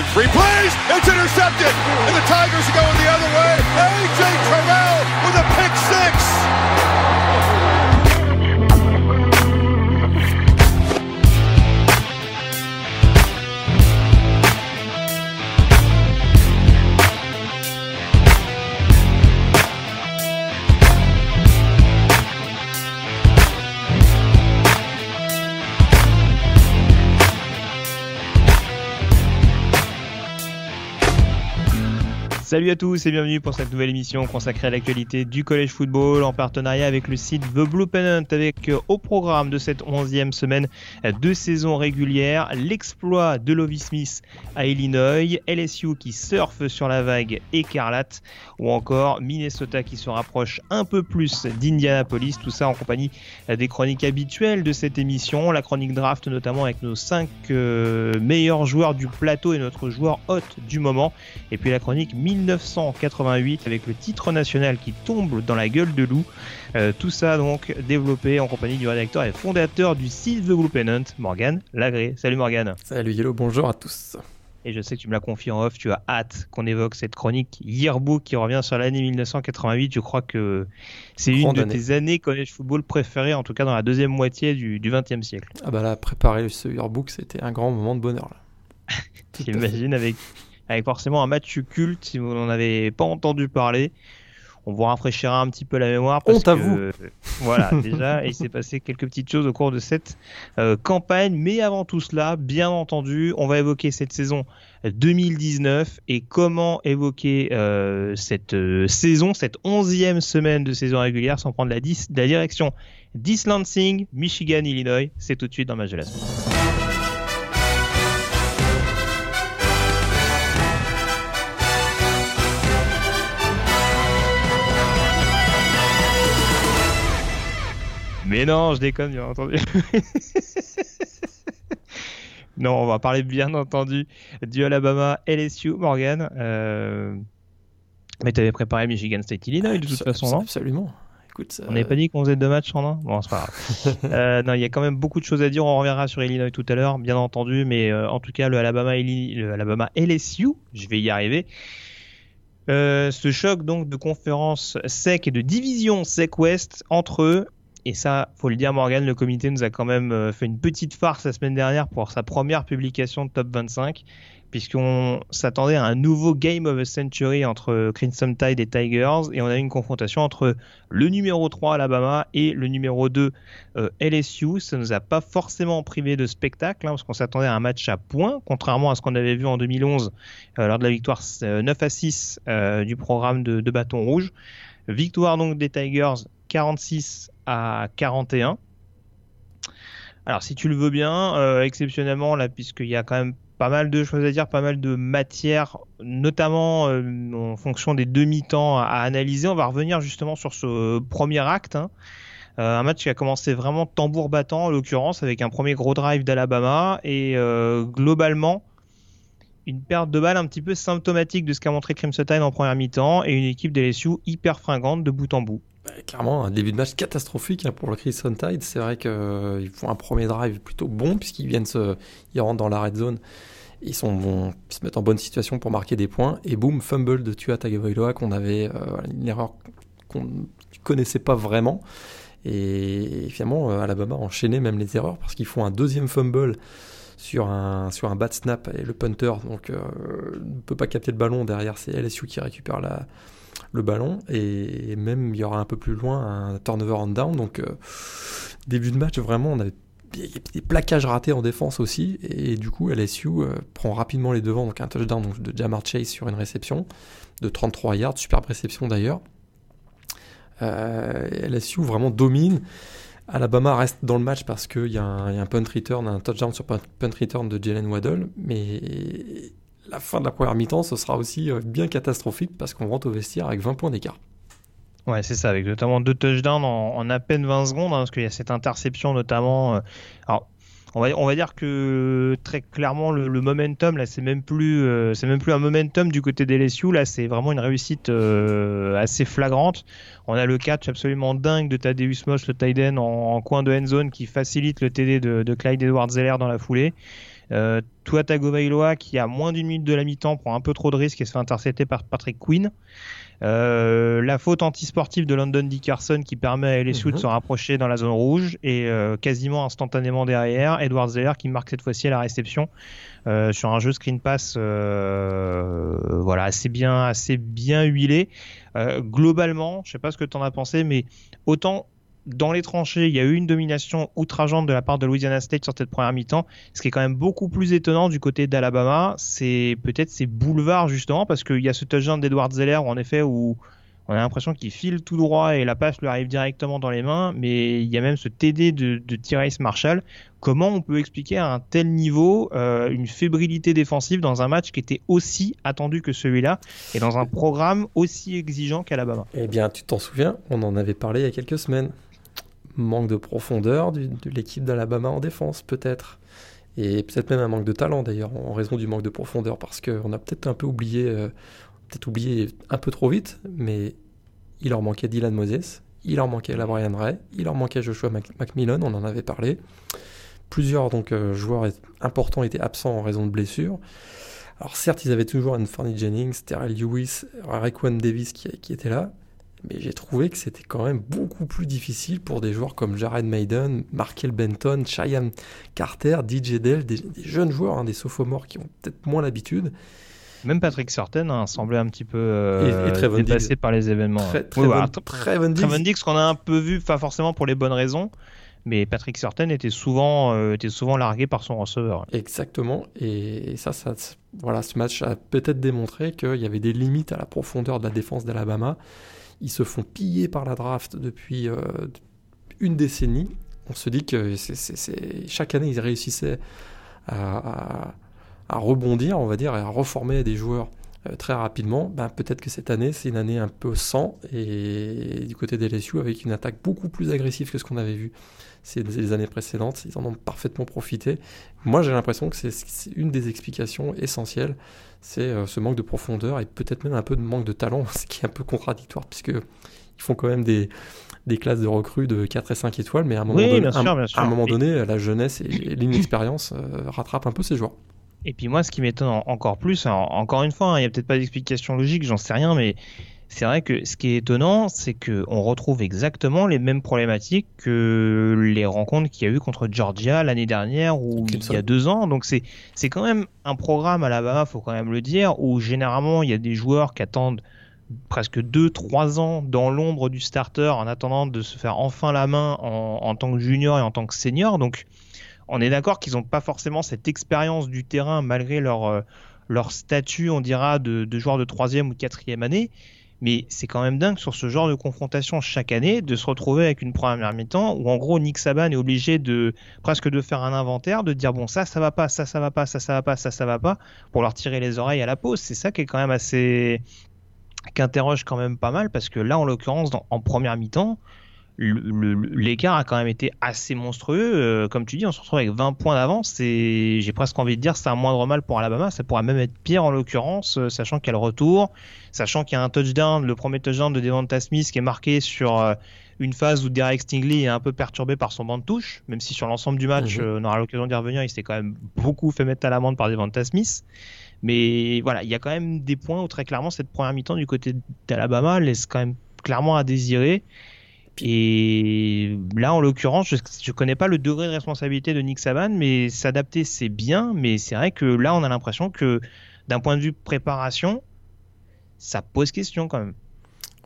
in three plays. It's intercepted. And the Tigers are going the other way. A.J. Terrell Salut à tous et bienvenue pour cette nouvelle émission consacrée à l'actualité du collège football en partenariat avec le site The Blue Pennant avec euh, au programme de cette onzième semaine de saison régulière l'exploit de Lovie Smith à Illinois, LSU qui surfe sur la vague écarlate ou encore Minnesota qui se rapproche un peu plus d'Indianapolis, tout ça en compagnie des chroniques habituelles de cette émission, la chronique draft notamment avec nos 5 euh, meilleurs joueurs du plateau et notre joueur hôte du moment. Et puis la chronique 1988 avec le titre national qui tombe dans la gueule de loup. Euh, tout ça donc développé en compagnie du rédacteur et fondateur du site The Blue Pennant, Morgan Lagré. Salut Morgan. Salut Yellow, bonjour à tous. Et je sais que tu me l'as confié en off, tu as hâte qu'on évoque cette chronique Yearbook qui revient sur l'année 1988. Je crois que c'est une de tes années college football préférées, en tout cas dans la deuxième moitié du, 20e siècle. Ah bah là, préparer ce Yearbook, c'était un grand moment de bonheur. J'imagine avec avec forcément un match culte si vous n'en avez pas entendu parler. On vous rafraîchira un petit peu la mémoire. Parce Honte vous Voilà, déjà, il s'est passé quelques petites choses au cours de cette euh, campagne. Mais avant tout cela, bien entendu, on va évoquer cette saison 2019 et comment évoquer euh, cette euh, saison, cette onzième semaine de saison régulière sans prendre la, la direction d'East Lansing, Michigan, Illinois. C'est tout de suite dans match de la semaine. Mais non, je déconne, bien entendu. non, on va parler bien entendu du Alabama LSU Morgan. Euh... Mais tu avais préparé Michigan State Illinois de toute façon, non? Absolument. Écoute, On n'avait pas dit qu'on faisait deux matchs en un? Bon, c'est pas grave. euh, non, il y a quand même beaucoup de choses à dire. On reviendra sur Illinois tout à l'heure, bien entendu. Mais euh, en tout cas, le Alabama, le Alabama LSU, je vais y arriver. Euh, ce choc donc de conférence sec et de division sec ouest entre eux et ça, faut le dire, Morgan, le comité nous a quand même euh, fait une petite farce la semaine dernière pour sa première publication de Top 25, puisqu'on s'attendait à un nouveau Game of a Century entre Crimson Tide et Tigers, et on a eu une confrontation entre le numéro 3 Alabama et le numéro 2 euh, LSU. Ça nous a pas forcément privé de spectacle, hein, parce qu'on s'attendait à un match à points, contrairement à ce qu'on avait vu en 2011 euh, lors de la victoire 9 à 6 euh, du programme de, de bâton rouge. Victoire donc des Tigers 46 à 41. Alors si tu le veux bien, euh, exceptionnellement là, puisqu'il y a quand même pas mal de choses à dire, pas mal de matière, notamment euh, en fonction des demi-temps à, analyser. On va revenir justement sur ce premier acte. Hein. Euh, un match qui a commencé vraiment tambour battant, en l'occurrence, avec un premier gros drive d'Alabama et globalement une perte de balle un petit peu symptomatique de ce qu'a montré Crimson Tide en première mi-temps et une équipe des LSU hyper fringante de bout en bout. Bah, clairement, un début de match catastrophique hein, pour le Crimson Tide. C'est vrai qu'ils euh, font un premier drive plutôt bon puisqu'ils viennent se, ils rentrent dans la red zone. Ils, sont, ils se mettent en bonne situation pour marquer des points. Et boum, fumble de Tua Tagovailoa qu'on avait euh, une erreur qu'on ne connaissait pas vraiment. Et, et finalement, euh, Alabama a enchaîné même les erreurs parce qu'ils font un deuxième fumble sur un, sur un bad snap et le punter donc euh, ne peut pas capter le ballon derrière c'est LSU qui récupère la, le ballon et, même il y aura un peu plus loin un turnover on down. Donc euh, début de match vraiment on avait des plaquages ratés en défense aussi. Et du coup LSU euh, prend rapidement les devants donc un touchdown donc, de Jamar Chase sur une réception de 33 yards. Superbe réception d'ailleurs. Euh, LSU vraiment domine. Alabama reste dans le match parce qu'il y, y, a un punt return, un touchdown sur punt return de Jalen Waddle, mais la fin de la première mi-temps, ce sera aussi euh, bien catastrophique parce qu'on rentre au vestiaire avec 20 points d'écart. Ouais, c'est ça, avec notamment deux touchdowns en, à peine 20 secondes, hein, parce qu'il y a cette interception notamment. Euh, alors, on va, dire que très clairement le, momentum là c'est même plus euh, même plus un momentum du côté des LSU là c'est vraiment une réussite assez flagrante on a le catch absolument dingue de Tadeusz Moss le tight end en, en, coin de end zone qui facilite le TD de, de Clyde Edwards Zeller dans la foulée Euh, Tua Tagovailoa qui a moins d'une minute de la mi-temps prend un peu trop de risques et se fait intercepter par Patrick Quinn. Euh, la faute antisportive de London Dickerson qui permet à LSU de Mhm. se rapprocher dans la zone rouge et euh, quasiment instantanément derrière Edward Zeller qui marque cette fois-ci à la réception euh, sur un jeu screen pass voilà assez bien assez bien huilé globalement je sais pas ce que tu en as pensé mais autant dans les tranchées, il y a eu une domination outrageante de la part de Louisiana State sur cette première mi-temps. Ce qui est quand même beaucoup plus étonnant du côté d'Alabama, c'est peut-être ces boulevards justement, parce qu'il y a ce touchdown d'Edward Zeller en effet où on a l'impression qu'il file tout droit et la passe lui arrive directement dans les mains, mais il y a même ce TD de, de Tyrese Marshall. Comment on peut expliquer à un tel niveau euh, une fébrilité défensive dans un match qui était aussi attendu que celui-là et dans un programme aussi exigeant qu'Alabama? Eh bien, tu t'en souviens, on en avait parlé il y a quelques semaines. Manque de profondeur de l'équipe d'Alabama en défense, peut-être. Et peut-être même un manque de talent, d'ailleurs, en raison du manque de profondeur, parce qu'on a peut-être un peu oublié, euh, peut-être oublié un peu trop vite, mais il leur manquait Dylan Moses, il leur manquait la Brian Ray, il leur manquait Joshua Mac- Macmillan, on en avait parlé. Plusieurs donc, euh, joueurs importants étaient absents en raison de blessures. Alors certes, ils avaient toujours Anthony Jennings, Terrell Lewis, Raekwon Davis qui, qui étaient là, mais j'ai trouvé que c'était quand même beaucoup plus difficile pour des joueurs comme Jared Maiden, Markel Benton, Cheyenne Carter, DJ Dell, des, des jeunes joueurs, hein, des sophomores qui ont peut-être moins l'habitude. Même Patrick Sorten hein, semblait un petit peu euh, Et- et dépassé par les événements. Très, Oui, très, voilà, bonne, très. Diggs qu'on a un peu vu, pas forcément pour les bonnes raisons, mais Patrick Sorten était souvent, euh, était souvent largué par son receveur. Exactement. Et ça, ça, voilà, ce match a peut-être démontré qu'il y avait des limites à la profondeur de la défense d'Alabama. Ils se font piller par la draft depuis euh, une décennie. On se dit que chaque année, ils réussissaient à, à- rebondir, on va dire, et à reformer des joueurs euh, très rapidement. Ben, peut-être que cette année, c'est une année un peu sans, et du côté des LSU, avec une attaque beaucoup plus agressive que ce qu'on avait vu ces les années précédentes. Ils en ont parfaitement profité. Moi, j'ai l'impression que c'est- c'est une des explications essentielles, c'est euh, ce manque de profondeur et peut-être même un peu de manque de talent, ce qui est un peu contradictoire, puisque ils font quand même des, des classes de recrues de 4 et 5 étoiles, mais à un moment, Oui, donné, bien sûr, un- bien sûr. à un moment donné, la jeunesse et l'inexpérience euh, rattrapent un peu ces joueurs. Et puis moi, ce qui m'étonne en- encore plus, alors, encore une fois, hein, il n'y a peut-être pas d'explication logique, j'en sais rien, mais c'est vrai que ce qui est étonnant, c'est qu'on retrouve exactement les mêmes problématiques que les rencontres qu'il y a eu contre Georgia l'année dernière ou il y a deux ans. Donc c'est c'est quand même un programme à Alabama, faut quand même le dire, où généralement il y a des joueurs qui attendent presque 2-3 ans dans l'ombre du starter en attendant de se faire enfin la main en, en tant que junior et en tant que senior. Donc on est d'accord qu'ils n'ont pas forcément cette expérience du terrain malgré leur, euh, leur statut, on dira, de, de joueur de troisième ou quatrième année. Mais c'est quand même dingue sur ce genre de confrontation chaque année de se retrouver avec une première mi-temps où en gros Nick Saban est obligé de presque de faire un inventaire, de dire bon ça ça va pas, ça ça va pas, ça ça va pas, ça ça va pas, pour leur tirer les oreilles à la pause. C'est ça qui est quand même assez qui interroge quand même pas mal parce que là en l'occurrence en première mi-temps l'écart a quand même été assez monstrueux. Euh, comme tu dis, on se retrouve avec 20 points d'avance et j'ai presque envie de dire c'est un moindre mal pour Alabama. Ça pourrait même être pire en l'occurrence, euh, sachant qu'il y a le retour, sachant qu'il y a un touchdown, le premier touchdown de Devonta Smith qui est marqué sur euh, une phase où Derek Stingley est un peu perturbé par son banc de touche, même si sur l'ensemble du match, Mhm. euh, on aura l'occasion d'y revenir, il s'est quand même beaucoup fait mettre à l'amende par Devonta Smith. Mais voilà, il y a quand même des points où très clairement cette première mi-temps du côté d'Alabama laisse quand même clairement à désirer. Et là, en l'occurrence, je ne connais pas le degré de responsabilité de Nick Saban, mais s'adapter, c'est bien. Mais c'est vrai que là, on a l'impression que d'un point de vue préparation, ça pose question quand même.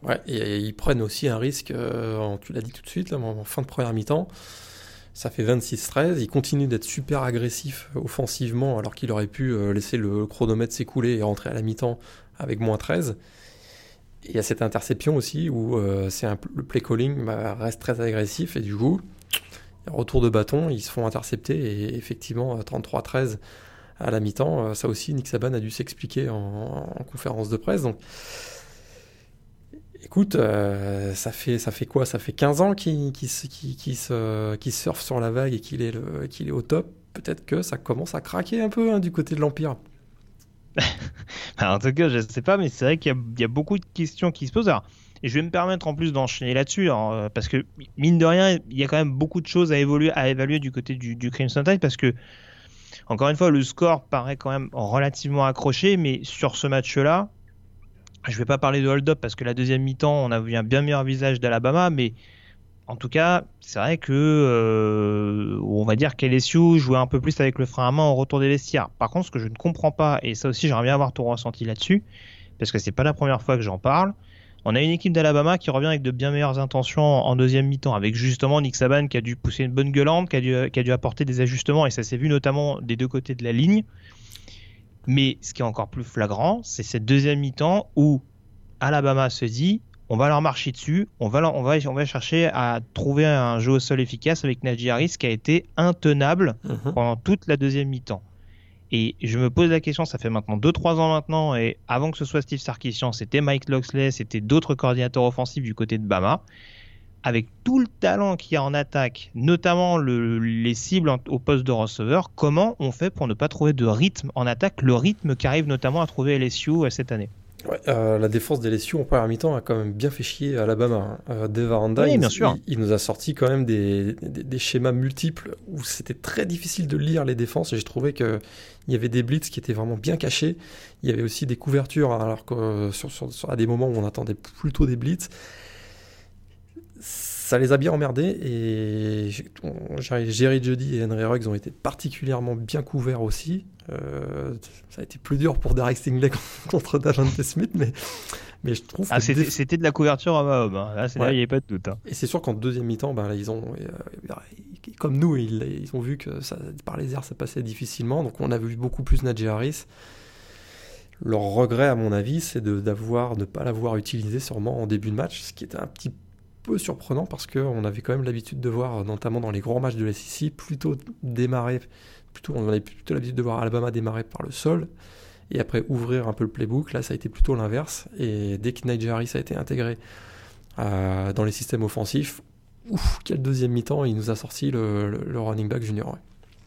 Ouais, et ils prennent aussi un risque, euh, tu l'as dit tout de suite, en fin de première mi-temps. Ça fait 26-13. Ils continuent d'être super agressifs offensivement, alors qu'il aurait pu euh, laisser le chronomètre s'écouler et rentrer à la mi-temps avec moins 13. Il y a cette interception aussi où euh, c'est le play calling bah, reste très agressif et du coup, retour de bâton, ils se font intercepter et effectivement, euh, 33-13 à la mi-temps, euh, ça aussi, Nick Saban a dû s'expliquer en, en conférence de presse. Donc, Écoute, euh, ça, fait, ça fait quoi? Ça fait 15 ans qu'il se- surfe sur la vague et qu'il est, le- est au top. Peut-être que ça commence à craquer un peu hein, du côté de l'Empire. Alors, en tout cas, je sais pas, mais c'est vrai qu'il y, a- beaucoup de questions qui se posent. Et je vais me permettre en plus d'enchaîner là-dessus, alors, euh, parce que mine de rien, il y a quand même beaucoup de choses à évoluer, à évaluer du côté du, du Crimson Tide, parce que Encore une fois, le score paraît quand même relativement accroché, mais sur ce match-là, je vais pas parler de hold-up parce que la deuxième mi-temps, on a vu un bien meilleur visage d'Alabama, mais en tout cas, c'est vrai que euh, on va dire qu'LSU jouait un peu plus avec le frein à main au retour des vestiaires. Par contre, ce que je ne comprends pas, et ça aussi j'aimerais bien avoir ton ressenti là-dessus, parce que c'est pas la première fois que j'en parle. On a une équipe d'Alabama qui revient avec de bien meilleures intentions en deuxième mi-temps, avec justement Nick Saban qui a dû pousser une bonne gueulante, qui a dû, qui a dû apporter des ajustements, et ça s'est vu notamment des deux côtés de la ligne. Mais ce qui est encore plus flagrant, c'est cette deuxième mi-temps où Alabama se dit on va leur marcher dessus, on va, on va, on va chercher à trouver un jeu au sol efficace avec Najee Harris qui a été intenable mhm. pendant toute la deuxième mi-temps. Et je me pose la question, ça fait maintenant 2-3 ans maintenant, et avant que ce soit Steve Sarkisian, c'était Mike Loxley, c'était d'autres coordinateurs offensifs du côté de Bama. Avec tout le talent qu'il y a en attaque, notamment les cibles au poste de receveur, comment on fait pour ne pas trouver de rythme en attaque, le rythme qu'arrive notamment à trouver LSU euh, cette année? Euh, la défense des LSU en première mi-temps a quand même bien fait chier à Alabama. Hein. Euh, Dave Aranda, il, Il, nous a sorti quand même des, schémas multiples où c'était très difficile de lire les défenses et j'ai trouvé qu'il y avait des blitz qui étaient vraiment bien cachés. Il y avait aussi des couvertures alors que euh, sur, à des moments où on attendait plutôt des blitz ça les a bien emmerdés et Jerry Jody et Henry Ruggs ont été particulièrement bien couverts aussi. Euh, ça a été plus dur pour Derek Stingley contre Davante Smith, mais, mais je trouve ah, c'était, de la couverture à homme. Hein. Là, il n'y avait pas de doute. Hein. Et c'est sûr qu'en deuxième mi-temps, ben, ils ont, euh, comme nous, ils, ont vu que ça, par les airs, ça passait difficilement. Donc on a vu beaucoup plus Najee Harris. Leur regret, à mon avis, c'est de, d'avoir, de ne pas l'avoir utilisé sûrement en début de match, ce qui était un petit peu surprenant parce qu'on avait quand même l'habitude de voir, notamment dans les grands matchs de la SEC, plutôt démarrer, plutôt, on avait plutôt l'habitude de voir Alabama démarrer par le sol et après ouvrir un peu le playbook. Là, ça a été plutôt l'inverse. Et dès que Nigel Harris a été intégré euh, dans les systèmes offensifs, quel deuxième mi-temps, il nous a sorti le, running back junior.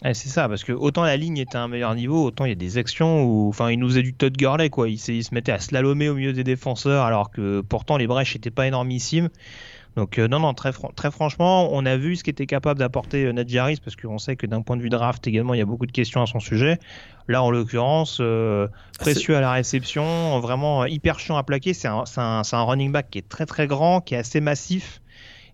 c'est ça, parce que autant la ligne était à un meilleur niveau, autant il y a des actions où, enfin, il nous faisait du Todd Gurley, quoi. Il, se mettait à slalomer au milieu des défenseurs, alors que pourtant les brèches n'étaient pas énormissimes. Donc euh, non, non, très, très franchement, on a vu ce qu'était capable d'apporter euh, Nadjaris parce qu'on sait que d'un point de vue draft également, il y a beaucoup de questions à son sujet. Là, en l'occurrence, euh, précieux à la réception, vraiment hyper chiant à plaquer. C'est un, un, un, running back qui est très très grand, qui est assez massif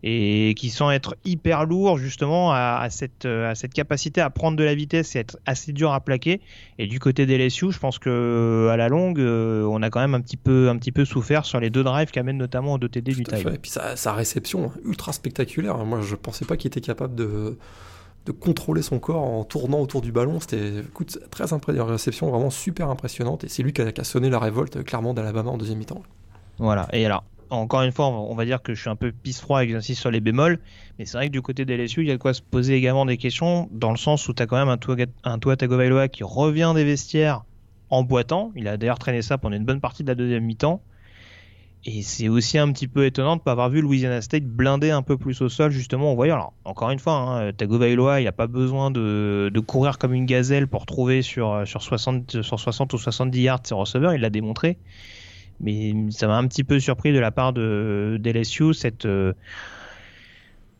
et qui sent être hyper lourd justement à, cette, à cette capacité à prendre de la vitesse et être assez dur à plaquer. Et du côté des LSU, je pense que à la longue, euh, on a quand même un petit peu, un petit peu souffert sur les deux drives qui amènent notamment au 2TD du time. Et puis sa, réception ultra spectaculaire. Moi, je pensais pas qu'il était capable de de contrôler son corps en tournant autour du ballon. C'était très impressionnant, réception vraiment super impressionnante. Et c'est lui qui a, qui a, sonné la révolte clairement d'Alabama en deuxième mi-temps. Voilà. Et alors, encore une fois, on va dire que je suis un peu pisse-froid et que j'insiste sur les bémols, mais c'est vrai que du côté des LSU, il y a de quoi se poser également des questions, dans le sens où tu as quand même un Tua, un Tagovailoa qui revient des vestiaires en boitant. Il a d'ailleurs traîné ça pendant une bonne partie de la deuxième mi-temps. Et c'est aussi un petit peu étonnant de ne pas avoir vu Louisiana State blinder un peu plus au sol, justement, en voyant. Alors, encore une fois, hein, Tagovailoa, il n'a pas besoin de, courir comme une gazelle pour trouver sur, sur, 60, sur 60 ou 70 yards ses receveurs, il l'a démontré mais ça m'a un petit peu surpris de la part de d'LSU cette euh,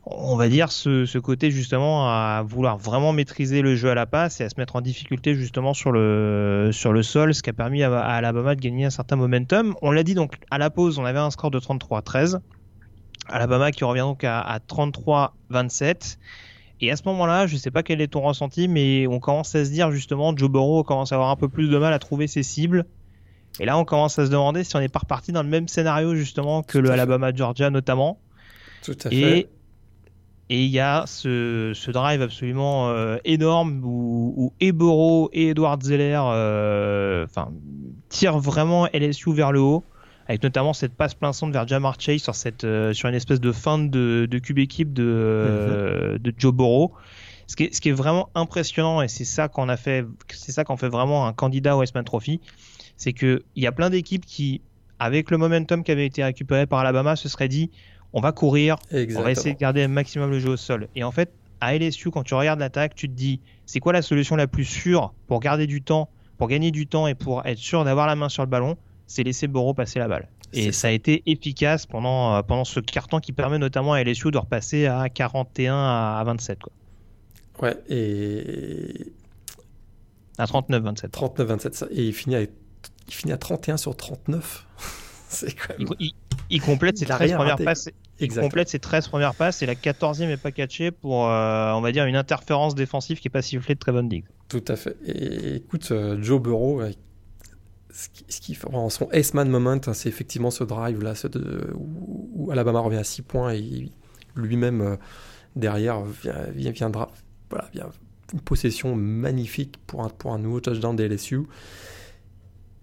on va dire ce, côté justement à vouloir vraiment maîtriser le jeu à la passe et à se mettre en difficulté justement sur le sol, ce qui a permis à, Alabama de gagner un certain momentum. On l'a dit donc à la pause, on avait un score de 33-13. Alabama qui revient donc à, à 33-27. Et à ce moment-là, je ne sais pas quel est ton ressenti, mais on commence à se dire justement, Joe Burrow commence à avoir un peu plus de mal à trouver ses cibles. Et là, on commence à se demander si on n'est pas reparti dans le même scénario justement que le Alabama-Georgia notamment. Tout à fait. Et il y a ce, ce, drive absolument euh, énorme où, où Eboro et Edward Zeller euh, tirent vraiment LSU vers le haut, avec notamment cette passe plein centre vers Jamar Chase sur, cette, euh, sur une espèce de fin de, de cube équipe de, mhm. de Joe Burrow. Ce qui, est, ce qui est vraiment impressionnant, et c'est ça qu'on a fait, c'est ça qu'on fait vraiment un candidat au Westman Trophy, c'est qu'il y a plein d'équipes qui, avec le momentum qui avait été récupéré par Alabama, se seraient dit on va courir, on va essayer de garder un maximum le jeu au sol. Et en fait, à LSU, quand tu regardes l'attaque, tu te dis c'est quoi la solution la plus sûre pour garder du temps, pour gagner du temps et pour être sûr d'avoir la main sur le ballon? C'est laisser Borough passer la balle. Et ça. a été efficace pendant, euh, pendant ce carton qui permet notamment à LSU de repasser à 41 à 27. Quoi. Ouais, et À 39-27. 39-27, et il finit, à, il finit à 31 sur 39. c'est quand même... il, complète ses 13 premières passes. Il complète ses 13 premières passes et la 14e n'est pas catchée pour, euh, on va dire, une interférence défensive qui n'est pas sifflée de très bonne digue. Tout à fait. Et écoute, euh, Joe Burrow, ce qui, ce qui son ace-man moment, hein, c'est effectivement ce drive là, ce de, où, Alabama revient à 6 points et lui-même euh, derrière vient, viendra, voilà, vient une possession magnifique pour un, pour un nouveau touchdown des LSU.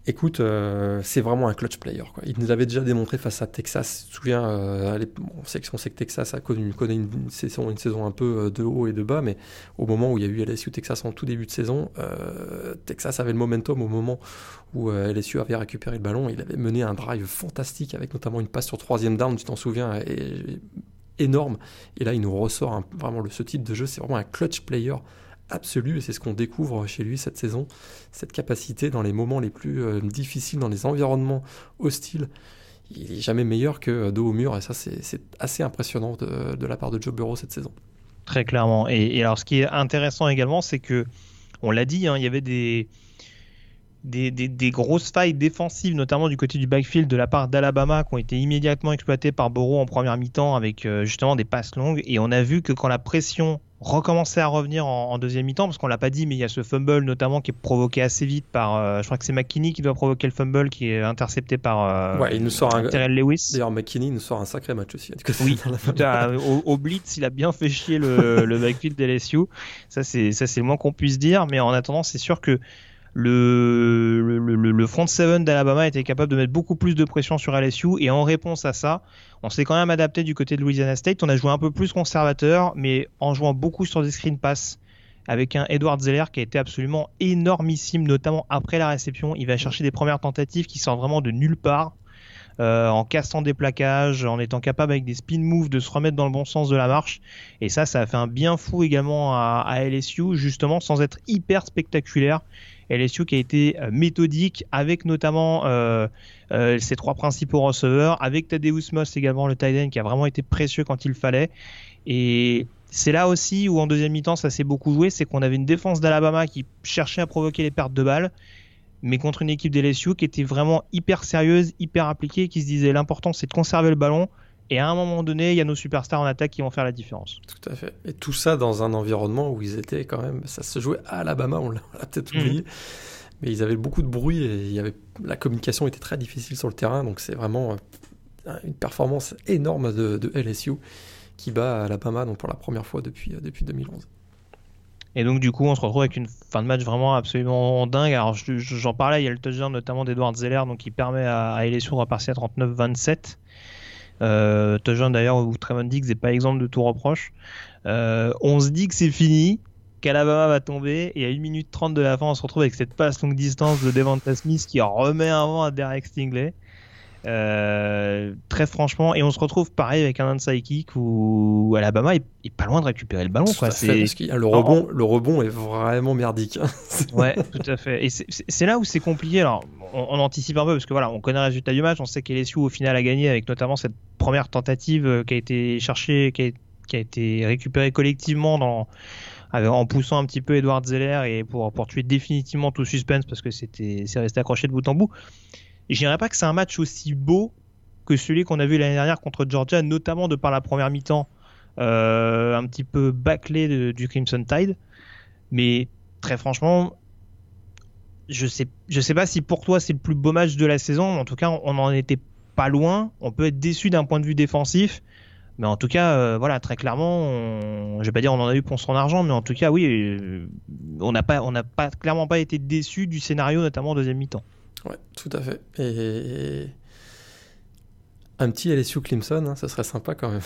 Écoute, euh, c'est vraiment un clutch player. Il nous avait déjà démontré face à Texas. Souviens, euh, on, sait, que Texas a connu, une, saison, une saison un peu euh, de haut et de bas, mais au moment où il y a eu LSU Texas en tout début de saison, Texas avait le momentum au moment où LSU avait récupéré le ballon. Il avait mené un drive fantastique avec notamment une passe sur troisième down, tu t'en souviens, énorme. Et là, il nous ressort vraiment le, ce type de jeu. C'est vraiment un clutch player absolu, et c'est ce qu'on découvre chez lui cette saison, cette capacité dans les moments les plus euh, difficiles, dans les environnements hostiles. Il est jamais meilleur que euh, dos au mur, et ça c'est assez impressionnant de, la part de Joe Burrow cette saison. Très clairement. Et, alors ce qui est intéressant également, c'est que, on l'a dit, hein, il y avait des, des, grosses failles défensives, notamment du côté du backfield de la part d'Alabama, qui ont été immédiatement exploitées par Burrow en première mi-temps avec euh, justement des passes longues. Et on a vu que quand la pression recommencer à revenir en, deuxième mi-temps parce qu'on l'a pas dit mais il y a ce fumble notamment qui est provoqué assez vite par euh, je crois que c'est McKinney qui doit provoquer le fumble qui est intercepté par euh, ouais, il nous sort un Lewis. D'ailleurs McKinney nous sort un sacré match aussi oui au, blitz il a bien fait chier le, le backfield de LSU ça c'est ça c'est le moins qu'on puisse dire mais en attendant c'est sûr que le, front seven d'Alabama était capable de mettre beaucoup plus de pression sur LSU et en réponse à ça, on s'est quand même adapté du côté de Louisiana State. On a joué un peu plus conservateur, mais en jouant beaucoup sur des screen pass avec un Edward Zeller qui a été absolument énormissime, notamment après la réception. Il va chercher des premières tentatives qui sortent vraiment de nulle part. Euh, en cassant des plaquages, en étant capable avec des spin moves de se remettre dans le bon sens de la marche. Et ça, ça a fait un bien fou également à LSU, justement sans être hyper spectaculaire. LSU qui a été euh, méthodique avec notamment euh, euh, ses trois principaux receveurs, avec Tadeus Moss également le tight end qui a vraiment été précieux quand il fallait. Et c'est là aussi où en deuxième mi-temps ça s'est beaucoup joué, c'est qu'on avait une défense d'Alabama qui cherchait à provoquer les pertes de balles, mais contre une équipe d'LSU qui était vraiment hyper sérieuse, hyper appliquée, qui se disait l'important c'est de conserver le ballon, et à un moment donné, il y a nos superstars en attaque qui vont faire la différence. Tout à fait. Et tout ça dans un environnement où ils étaient quand même. Ça se jouait à Alabama, on l'a peut-être mhm. oublié. Mais ils avaient beaucoup de bruit et il y avait, la communication était très difficile sur le terrain. Donc c'est vraiment euh, une performance énorme de, LSU qui bat Alabama donc pour la première fois depuis, euh, depuis 2011. Et donc du coup, on se retrouve avec une fin de match vraiment absolument dingue. Alors j'en parlais, il y a le touchdown notamment d'Edward Zeller, donc qui permet à, LSU de repasser à 39-27. Euh, d'ailleurs où Trevon Diggs n'est pas exemple de tout reproche. Euh, on se dit que c'est fini, qu'Alabama va tomber et à 1 minute 30 de la fin on se retrouve avec cette passe longue distance de Devonta Smith qui remet un vent à Derek Stingley. Euh, très franchement, et on se retrouve pareil avec un inside kick où Alabama est, pas loin de récupérer le ballon. Quoi. C'est le rebond, le rebond est vraiment merdique. ouais, tout à fait. Et c'est là où c'est compliqué. Alors, on, anticipe un peu parce que voilà, on connaît le résultat du match. On sait qu'LSU au final a gagné avec notamment cette première tentative euh, qui a été cherchée, qui a, été récupérée collectivement dans en poussant un petit peu Edward Zeller et pour, pour tuer définitivement tout suspense parce que c'était c'est resté accroché de bout en bout. Je dirais pas que c'est un match aussi beau que celui qu'on a vu l'année dernière contre Georgia, notamment de par la première mi-temps euh, un petit peu bâclé du Crimson Tide. Mais très franchement, je sais, sais pas si pour toi c'est le plus beau match de la saison. En tout cas, on n'en était pas loin. On peut être déçu d'un point de vue défensif. Mais en tout cas, euh, voilà, très clairement, on, je vais pas dire on en a eu pour son argent, mais en tout cas, oui, euh, on n'a pas, on n'a pas clairement pas été déçu du scénario, notamment en deuxième mi-temps. Ouais, tout à fait. Et un petit LSU Clemson, hein, ça serait sympa quand même.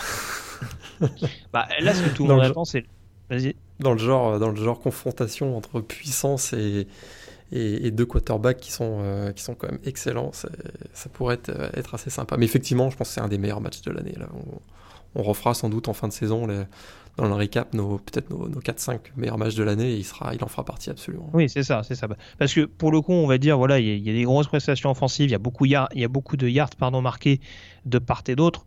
bah, là, ce que tout le monde attend, c'est. Vas-y. Dans le genre, dans le genre confrontation entre puissance et, et, deux quarterbacks qui sont, euh, qui sont quand même excellents, ça pourrait être, être, assez sympa. Mais effectivement, je pense que c'est un des meilleurs matchs de l'année. On, on, refera sans doute en fin de saison les, dans le recap nos peut-être nos, nos 4-5 meilleurs matchs de l'année il sera il en fera partie absolument. Oui, c'est ça, c'est ça. Parce que pour le coup, on va dire voilà, il y, a des grosses prestations offensives, il y a beaucoup il y a beaucoup de yards pardon marqués de part et d'autre.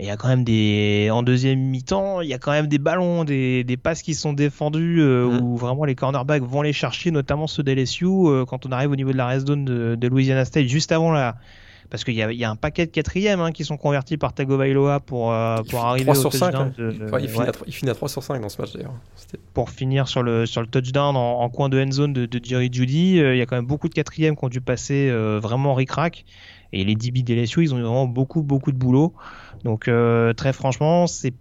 Il y a quand même des. En deuxième mi-temps, il y a quand même des ballons, des, des passes qui sont défendues euh, Mm. où vraiment les cornerbacks vont les chercher, notamment ceux d'LSU, euh, quand on arrive au niveau de la red zone de, de Louisiana State, juste avant la. Parce qu'il y a, il y a un paquet de quatrièmes hein, qui sont convertis par Tagovailoa pour, euh, pour arriver 3 au sur 5. touchdown de- il, finit ouais, à, 3 il finit à 3 sur 5 dans ce match d'ailleurs. Pour finir sur le, sur le touchdown en, en coin de end zone de, de Jerry Judy. Euh, Il y a quand même beaucoup de quatrièmes qui ont dû passer euh, vraiment ric-rac. Et les DB d'LSU, ils ont eu vraiment beaucoup, beaucoup de boulot. Donc, euh, très franchement, c'est,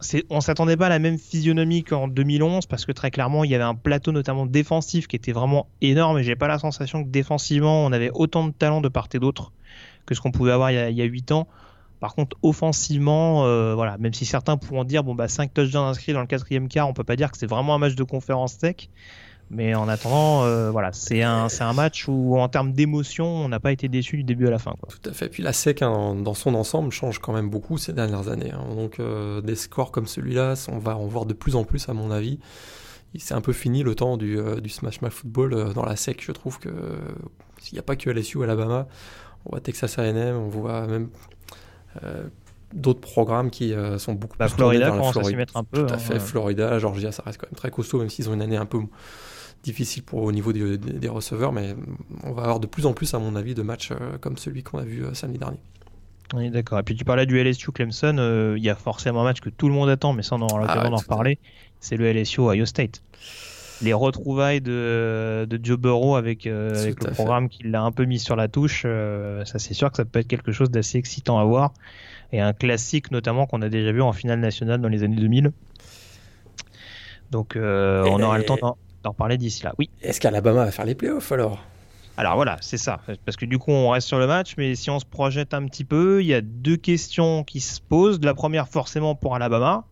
c'est, on s'attendait pas à la même physionomie qu'en 2011 parce que très clairement, il y avait un plateau notamment défensif qui était vraiment énorme et j'ai pas la sensation que défensivement, on avait autant de talent de part et d'autre que ce qu'on pouvait avoir il y a, il y a 8 ans. Par contre, offensivement, euh, voilà, même si certains pourront dire bon bah 5 touchdowns inscrits dans le quatrième quart, on peut pas dire que c'est vraiment un match de conférence tech. Mais en attendant, euh, voilà, c'est un, un match où en termes d'émotion, on n'a pas été déçu du début à la fin. Tout à fait. Puis la SEC, hein, dans son ensemble, change quand même beaucoup ces dernières années. hein. Donc euh, des scores comme celui-là, on va en voir de plus en plus à mon avis. C'est un peu fini le temps du, Smash Mouth Football dans la SEC. Je trouve que s'il n'y a pas que LSU, Alabama, on voit Texas A&M, on voit même euh, d'autres programmes qui euh, sont beaucoup Bah, plus Florida commence à s'y Floride. mettre un peu. Tout à hein, fait. ouais. Florida, Georgia, ça reste quand même très costaud, même s'ils ont une année un peu difficile pour, au niveau des, des- des receveurs. Mais on va avoir de plus en plus, à mon avis, de matchs euh, comme celui qu'on a vu samedi dernier. Oui, d'accord. Et puis tu parlais du LSU Clemson, il y a forcément un match que tout le monde attend, mais ça on aura l'occasion Ah d'en reparler. C'est le LSU Ohio State. Les retrouvailles de, de Joe Burrow avec, euh, avec le programme qui l'a un peu mis sur la touche, euh, ça c'est sûr que ça peut être quelque chose d'assez excitant à voir. Et un classique notamment qu'on a déjà vu en finale nationale dans les années 2000. Donc euh, on aura le temps d'en reparler d'ici là. Oui. Est-ce qu'Alabama va faire les playoffs alors? Alors voilà, c'est ça. Parce que du coup, on reste sur le match, mais si on se projette un petit peu, il y a deux questions qui se posent. La première, forcément, pour Alabama,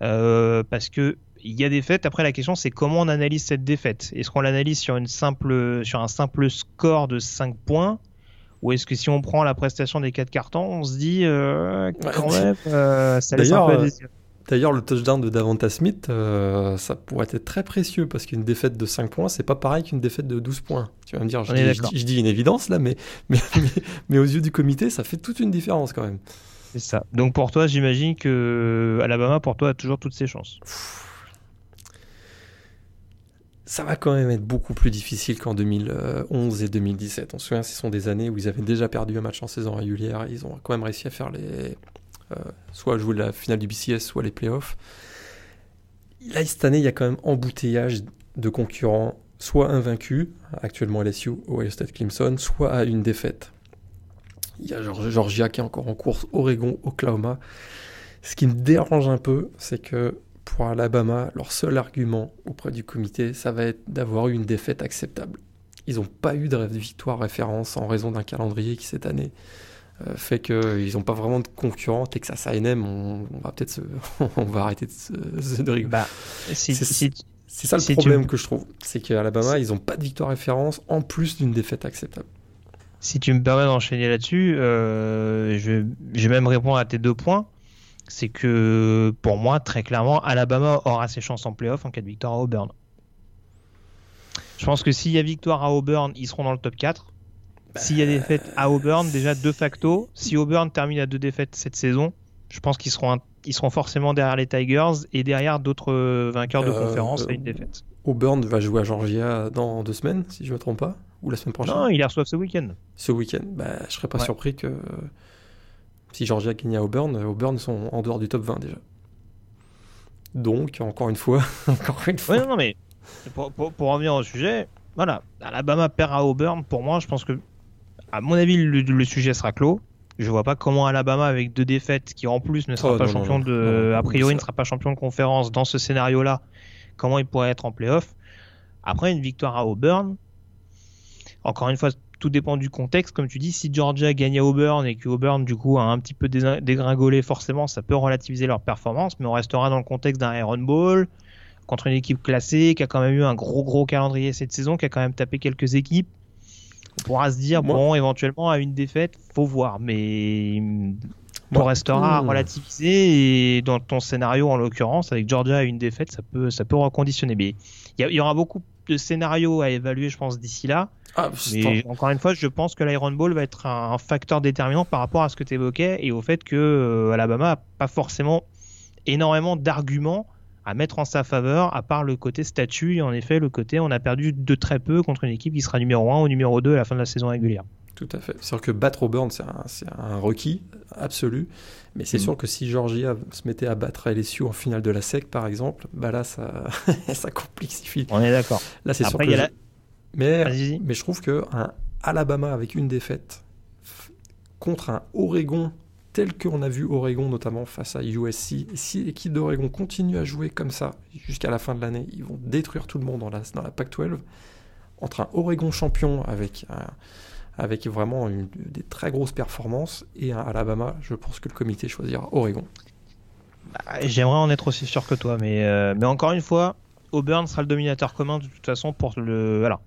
euh, parce que il y a des défaite. Après, la question, c'est comment on analyse cette défaite? Est-ce qu'on l'analyse sur une simple, sur un simple score de 5 points, ou est-ce que si on prend la prestation des quatre cartons, on se dit euh, quand Ouais. même, euh, ça laisse un peu euh, désirer. D'ailleurs, le touchdown de Davanta Smith, euh, ça pourrait être très précieux parce qu'une défaite de 5 points, c'est pas pareil qu'une défaite de 12 points. Tu vas me dire, je, dis, je d'accord. dis- je dis une évidence là, mais, mais, mais, mais aux yeux du comité, ça fait toute une différence quand même. C'est ça. Donc pour toi, j'imagine que Alabama, pour toi, a toujours toutes ses chances. Ça va quand même être beaucoup plus difficile qu'en 2011 et 2017. On se souvient, ce sont des années où ils avaient déjà perdu un match en saison régulière ils ont quand même réussi à faire les. euh, soit jouer la finale du BCS, soit les playoffs. Là, cette année, il y a quand même embouteillage de concurrents, soit invaincus, actuellement LSU, Ohio State Clemson, soit à une défaite. Il y a Geor- Georgia qui est encore en course, Oregon, Oklahoma. Ce qui me dérange un peu, c'est que pour Alabama, leur seul argument auprès du comité, ça va être d'avoir eu une défaite acceptable. Ils n'ont pas eu de victoire référence en raison d'un calendrier qui cette année euh, fait qu'ils n'ont pas vraiment de concurrents. Texas A&M, on, on va peut-être se- on va arrêter de, se, de rigoler. Bah, si, C'est- si- C'est ça le si tu- problème que je trouve, c'est qu'à Alabama, ils n'ont pas de victoire référence en plus d'une défaite acceptable. Si tu me permets d'enchaîner là-dessus, euh, je, je vais même répondre à tes deux points. C'est que pour moi, très clairement, Alabama aura ses chances en playoff en cas de victoire à Auburn. Je pense que s'il y a victoire à Auburn, ils seront dans le top 4. S'il y a défaite à Auburn, déjà de facto, si Auburn termine à deux défaites cette saison, je pense qu'ils seront, un- ils seront forcément derrière les Tigers et derrière d'autres euh, vainqueurs de Euh, conférence à euh, une défaite. Auburn va jouer à Georgia dans deux semaines, si je ne me trompe pas, ou la semaine prochaine. Non, ils les reçoivent ce week-end. Ce week-end, bah, je serais pas Ouais. surpris que si Georgia gagne à Auburn, euh, Auburn sont en dehors du top 20 déjà. Donc, encore une fois, encore une fois, Ouais, non, non, mais pour, pour, pour revenir au sujet, voilà, Alabama perd à Auburn. Pour moi, je pense que, à mon avis, le, le sujet sera clos. Je vois pas comment Alabama, avec deux défaites, qui en plus ne sera Oh, pas non, champion non, de, non, a priori, ne sera pas champion de conférence dans ce scénario-là, comment il pourrait être en playoff. Après, une victoire à Auburn, encore une fois, tout dépend du contexte. Comme tu dis, si Georgia gagne à Auburn et que Auburn, du coup, a un petit peu dégringolé, forcément, ça peut relativiser leur performance, mais on restera dans le contexte d'un Iron Bowl contre une équipe classée qui a quand même eu un gros, gros calendrier cette saison, qui a quand même tapé quelques équipes. On pourra se dire, Moi- bon, éventuellement, à une défaite, faut voir, mais Moi- on restera Hmm. relativisé et dans ton scénario, en l'occurrence, avec Georgia à une défaite, ça peut, ça peut reconditionner. Mais il y, a- il y aura beaucoup de scénarios à évaluer, je pense, d'ici là. Ah, mais encore une fois, je pense que l'Iron Ball va être un, facteur déterminant par rapport à ce que tu évoquais et au fait que euh, Alabama n'a pas forcément énormément d'arguments à mettre en sa faveur, à part le côté statut et en effet le côté on a perdu de très peu contre une équipe qui sera numéro 1 ou numéro 2 à la fin de la saison régulière. Tout à fait. C'est sûr que battre Auburn, c'est un, requis absolu. Mais c'est mm. sûr que si Georgia se mettait à battre LSU en finale de la SEC, par exemple, bah là, ça, ça complexifie. On est d'accord. Là, c'est sûr que. Mais, mais je trouve que un Alabama avec une défaite contre un Oregon tel qu'on a vu Oregon notamment face à USC, si l'équipe d'Oregon continue à jouer comme ça jusqu'à la fin de l'année, ils vont détruire tout le monde dans la, dans la Pac-12. Entre un Oregon champion avec un avec vraiment des très grosses performances. Et à Alabama, je pense que le comité choisira Oregon. Bah, j'aimerais en être aussi sûr que toi, mais, euh, mais encore une fois, Auburn sera le dominateur commun de toute façon pour le. Voilà.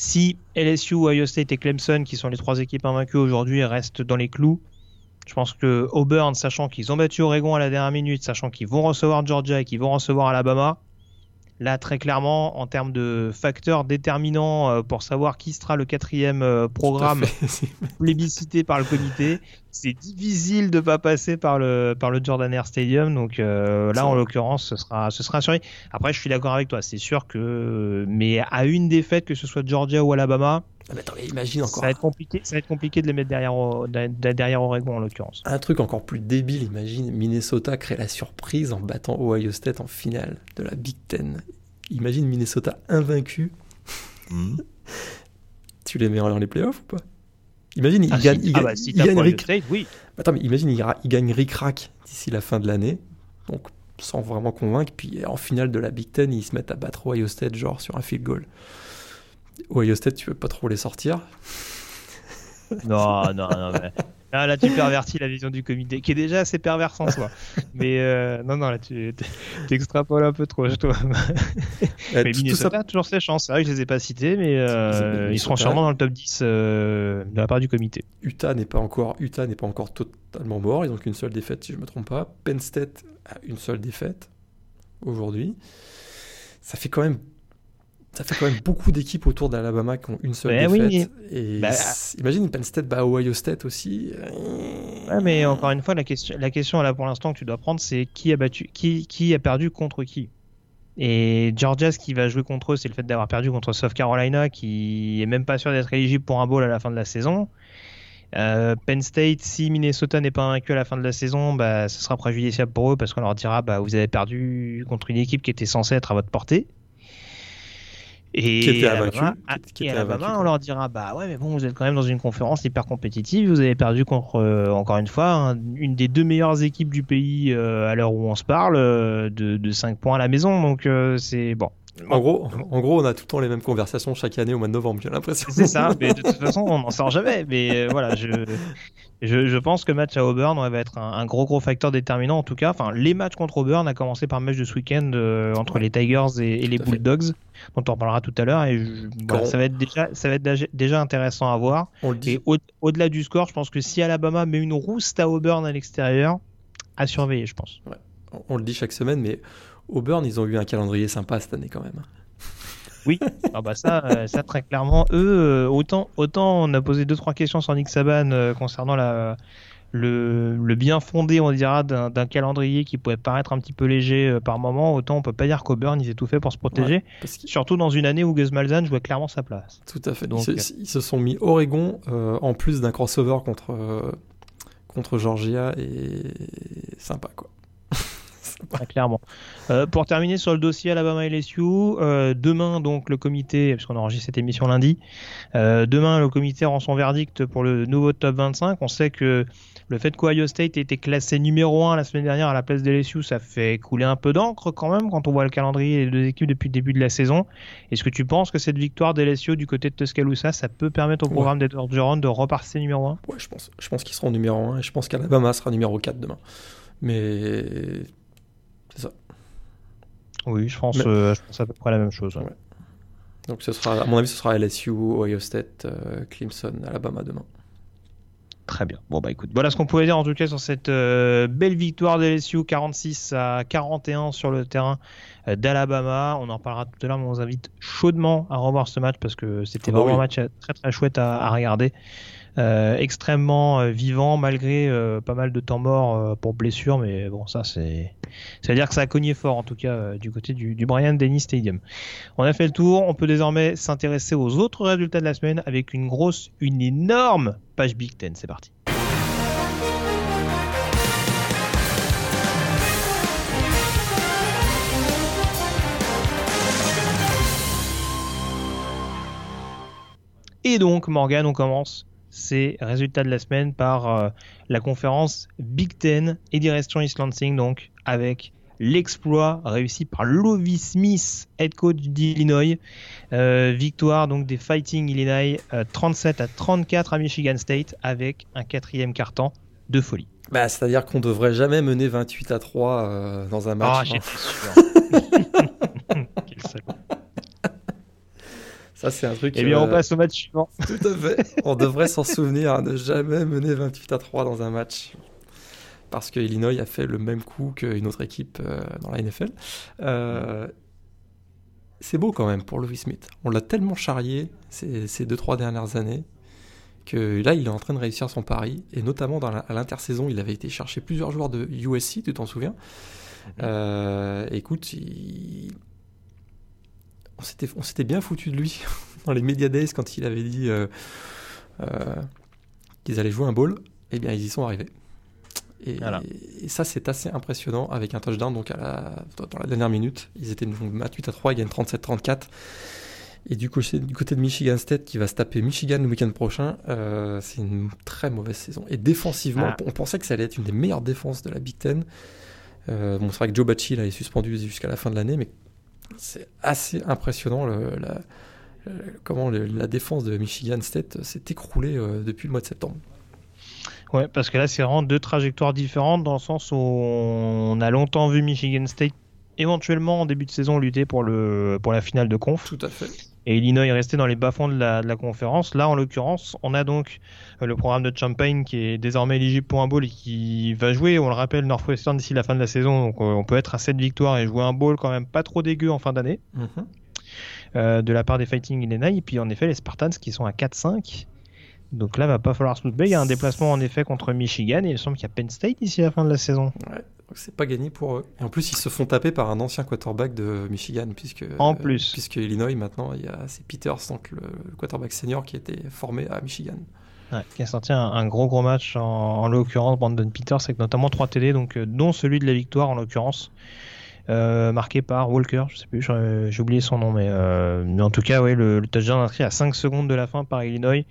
Si LSU, Ohio State et Clemson, qui sont les trois équipes invaincues aujourd'hui, restent dans les clous, je pense que Auburn, sachant qu'ils ont battu Oregon à la dernière minute, sachant qu'ils vont recevoir Georgia et qu'ils vont recevoir Alabama, Là, très clairement, en termes de facteurs déterminants euh, pour savoir qui sera le quatrième euh, programme plébiscité par le comité, c'est difficile de pas passer par le par le Jordan Air Stadium. Donc euh, là, en l'occurrence, ce sera ce sera assuré. Après, je suis d'accord avec toi. C'est sûr que, mais à une défaite, que ce soit Georgia ou Alabama, ah, attends, imagine encore. Ça va être compliqué, ça va être compliqué de les mettre derrière, derrière Oregon en l'occurrence. Un truc encore plus débile, imagine Minnesota crée la surprise en battant Ohio State en finale de la Big Ten. Imagine Minnesota invaincu. Hmm. tu les mets dans les playoffs ou pas? Imagine, il ah, gagne, il, ah bah, Rick... State, oui. Attends, mais imagine, il, il gagne Rick Rack d'ici la fin de l'année. Donc, sans vraiment convaincre. Puis en finale de la Big Ten, ils se mettent à battre Ohio State, genre sur un field goal. Ohio State, tu veux pas trop les sortir? Non, non, non, mais. Là, tu pervertis la vision du comité, qui est déjà assez perverse en soi. mais euh, non, non, là, tu extrapoles un peu trop, je trouve. mais Minnesota a toujours ses chances. C'est vrai que je les ai pas cités, mais euh, ils seront sûrement dans le top 10 euh, de la part du comité. Utah n'est pas encore, Utah n'est pas encore totalement mort. Ils n'ont qu'une seule défaite, si je me trompe pas. Penn State a une seule défaite aujourd'hui. Ça fait quand même ça fait quand même beaucoup d'équipes autour d'Alabama qui ont une seule ben défaite. Et bah, imagine Penn State bat Ohio State aussi. Ouais, mais encore une fois, la question, la question là pour l'instant que tu dois prendre, c'est qui a battu, qui, qui a perdu contre qui? Et Georgia, ce qui va jouer contre eux, c'est le fait d'avoir perdu contre South Carolina, qui est même pas sûr d'être éligible pour un bowl à la fin de la saison. Euh, Penn State, si Minnesota n'est pas vaincu à la fin de la saison, bah, ce sera préjudiciable pour eux parce qu'on leur dira bah, vous avez perdu contre une équipe qui était censée être à votre portée. Et qui était qui, on leur dira bah ouais, mais bon, vous êtes quand même dans une conférence hyper compétitive. Vous avez perdu contre, euh, encore une fois, une des deux meilleures équipes du pays euh, à l'heure où on se parle, euh, de, de 5 points à la maison. Donc c'est bon. En gros, en gros, on a tout le temps les mêmes conversations chaque année au mois de novembre, j'ai l'impression. C'est ça, mais de toute façon, on n'en sort jamais. Mais voilà, je, je, pense que le match à Auburn va être un, gros gros facteur déterminant en tout cas. Enfin, les matchs contre Auburn, a commencé par le match de ce week-end euh, entre les Tigers et, les Bulldogs, dont on reparlera tout à l'heure. Et ça va être déjà, ça va être déjà intéressant à voir. Et au, delà du score, je pense que si Alabama met une rouste à Auburn à l'extérieur, à surveiller, je pense. On le dit chaque semaine, mais Auburn, ils ont eu un calendrier sympa cette année quand même. Oui, ah bah ça, euh, ça très clairement. Eux, euh, autant, autant on a posé deux trois questions sur Nick Saban euh, concernant la, le, le, bien fondé, on dira, d'un calendrier qui pouvait paraître un petit peu léger par moment. Autant on peut pas dire qu'Auburn ils aient tout fait pour se protéger, surtout dans une année où Gus Malzahn jouait clairement sa place. Tout à fait. Donc, ils, se sont mis Oregon en plus d'un crossover contre contre Georgia et sympa quoi. clairement. Euh, pour terminer sur le dossier Alabama LSU, euh, demain donc le comité, puisqu'on enregistre cette émission lundi, euh, demain le comité rend son verdict pour le nouveau top 25. On sait que le fait qu'Ohio State ait été classé numéro 1 la semaine dernière à la place de LSU, ça fait couler un peu d'encre quand même quand on voit le calendrier des deux équipes depuis le début de la saison. Est-ce que tu penses que cette victoire d'LSU du côté de Tuscaloosa, ça peut permettre au programme ouais. d'Edward de repasser numéro 1 Ouais, je pense, je pense qu'ils seront numéro 1 et je pense qu'Alabama sera numéro 4 demain. Mais oui, je pense, euh, je pense à peu près la même chose. Donc ce sera, à mon avis, ce sera LSU, Ohio State, euh, Clemson, Alabama demain. Très bien. Bon bah écoute, voilà ce qu'on pouvait dire en tout cas sur cette euh, belle victoire de LSU 46 à 41 sur le terrain euh, d'Alabama. On en parlera tout à l'heure, mais on vous invite chaudement à revoir ce match parce que c'était Ah bah vraiment oui. un match très très chouette à, à regarder. Euh, extrêmement euh, vivant malgré euh, pas mal de temps mort pour blessure, mais bon ça c'est, ça veut dire que ça a cogné fort en tout cas du côté du, du Brian Denny Stadium. On a fait le tour, on peut désormais s'intéresser aux autres résultats de la semaine avec une grosse, une énorme page Big Ten. C'est parti. Et donc, Morgan, on commence ces résultats de la semaine par euh, la conférence Big Ten et direction East Lansing, donc avec l'exploit réussi par Lovie Smith, head coach d'Illinois. Euh, victoire donc des Fighting Illinois euh, 37 à 34 à Michigan State avec un quatrième carton de folie. Bah, C'est-à-dire qu'on devrait jamais mener 28 à 3 euh, dans un Ah, match. hein. j'étais sûr. Quel salaud. Ça, c'est un truc. Eh bien, on euh, passe au match suivant. Tout à fait. On devrait s'en souvenir, hein, ne jamais mener 28 à 3 dans un match. Parce que Illinois a fait le même coup qu'une autre équipe euh, dans la NFL. Euh, c'est beau quand même pour Louis Smith. On l'a tellement charrié ces, ces deux, trois dernières années que là, il est en train de réussir son pari. Et notamment dans la- à l'intersaison, il avait été chercher plusieurs joueurs de USC, tu t'en souviens? Euh, Écoute, il- on s'était bien foutu de lui dans les Media Days quand il avait dit euh, euh, qu'ils allaient jouer un ball. Eh bien, ils y sont arrivés. Et, Voilà. et ça, c'est assez impressionnant avec un touchdown donc à la, dans la dernière minute. Ils étaient donc 28 à 3, ils gagnent 37-34. Et du côté, du côté de Michigan State, qui va se taper Michigan le week-end prochain, euh, c'est une très mauvaise saison. Et défensivement, Ah. on pensait que ça allait être une des meilleures défenses de la Big Ten. Bon, c'est vrai que Joe Bacci là, est suspendu jusqu'à la fin de l'année, mais c'est assez impressionnant le- la, le- comment le- la défense de Michigan State s'est écroulée euh, depuis le mois de septembre. Ouais, parce que là, c'est vraiment deux trajectoires différentes dans le sens où on a longtemps vu Michigan State éventuellement en début de saison lutter pour, le, pour la finale de conf. Tout à fait. Et Illinois est resté dans les bas-fonds de la, de la conférence. Là, en l'occurrence, on a donc euh, le programme de Champagne qui est désormais éligible pour un bowl et qui va jouer, on le rappelle, Northwestern d'ici la fin de la saison. Donc, euh, on peut être à 7 victoires et jouer un bowl quand même pas trop dégueu en fin d'année Mhm. euh, de la part des Fighting Illinois. Et puis, en effet, les Spartans qui sont à 4-5. Donc là, va pas falloir se louper. Il y a un déplacement en effet contre Michigan et il semble qu'il y a Penn State d'ici la fin de la saison. Ouais, c'est pas gagné pour eux. Et en plus, ils se font taper par un ancien quarterback de Michigan, puisque En plus. puisque Illinois maintenant, il y a c'est Peters, donc le, le quarterback senior qui était formé à Michigan. Ouais, qui a sorti un, un gros gros match en, en l'occurrence Brandon Peters avec notamment 3 TD, donc euh, dont celui de la victoire en l'occurrence. euh, marqué par Walker, je sais plus, j'ai oublié son nom, mais, euh, mais en tout cas, ouais, le, le touchdown inscrit à 5 secondes de la fin par Illinois.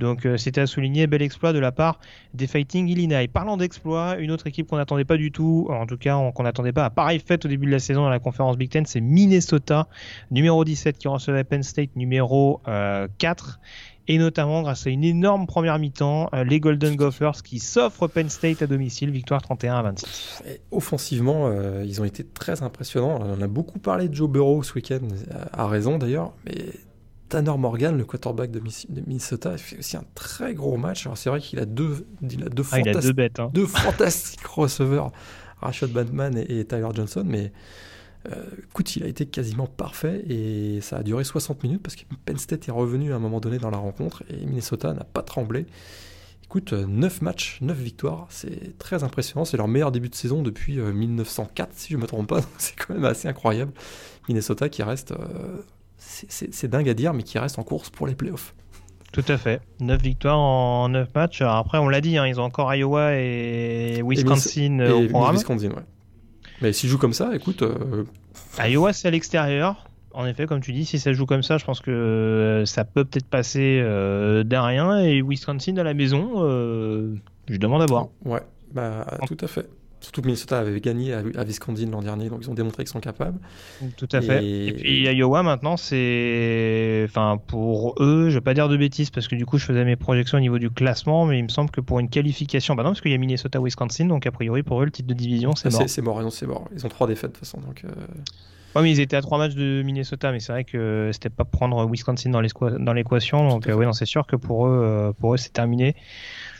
Donc euh, c'était à souligner, bel exploit de la part des Fighting Illinois. Parlant d'exploit, une autre équipe qu'on n'attendait pas du tout, en tout cas on- qu'on n'attendait pas à pareille fête au début de la saison dans la conférence Big Ten, c'est Minnesota, numéro 17 qui recevait Penn State, numéro euh, 4. Et notamment grâce à une énorme première mi-temps, euh, les Golden Gophers qui s'offrent Penn State à domicile, victoire 31 à 26. Et offensivement, euh, ils ont été très impressionnants. On a beaucoup parlé de Joe Burrow ce week-end, à raison d'ailleurs, mais Tanner Morgan, le quarterback de, Minnesota, fait aussi un très gros match. Alors c'est vrai qu'il a deux, il a deux, Ah, il a fantas- deux bêtes. Hein. deux fantastiques receveurs, Rashad Batman et, et Tyler Johnson, mais euh, écoute, il a été quasiment parfait et ça a duré 60 minutes parce que Penn State est revenu à un moment donné dans la rencontre et Minnesota n'a pas tremblé. Écoute, 9 matchs, 9 victoires, c'est très impressionnant. C'est leur meilleur début de saison depuis euh, 1904, si je ne me trompe pas. C'est quand même assez incroyable. Minnesota qui reste, euh, c'est- dingue à dire, mais qui reste en course pour les playoffs. Tout à fait. 9 victoires en 9 matchs. Alors après, on l'a dit, hein, ils ont encore Iowa et Wisconsin Et, euh, au et programme. Wisconsin, ouais. Mais s'ils jouent comme ça, écoute, euh, Iowa, c'est à l'extérieur. En effet, comme tu dis, si ça joue comme ça, je pense que euh, ça peut peut-être passer euh, derrière. Et Wisconsin à la maison, euh, je demande à voir. Ouais, bah, tout à fait. Surtout que Minnesota avait gagné à, à Wisconsin l'an dernier, donc ils ont démontré qu'ils sont capables. Tout à fait. Et- Et, puis Iowa maintenant, c'est, enfin pour eux, je vais pas dire de bêtises parce que du coup je faisais mes projections au niveau du classement, mais il me semble que pour une qualification, bah non parce qu'il y a Minnesota, Wisconsin, donc a priori pour eux le titre de division c'est Ah, mort. c'est mort, c'est mort. Ils ont trois défaites de toute façon. Donc, euh, Ouais, mais ils étaient à trois matchs de Minnesota, mais c'est vrai que c'était pas prendre Wisconsin dans l'équation, donc euh, ouais non c'est sûr que pour eux, euh, pour eux c'est terminé.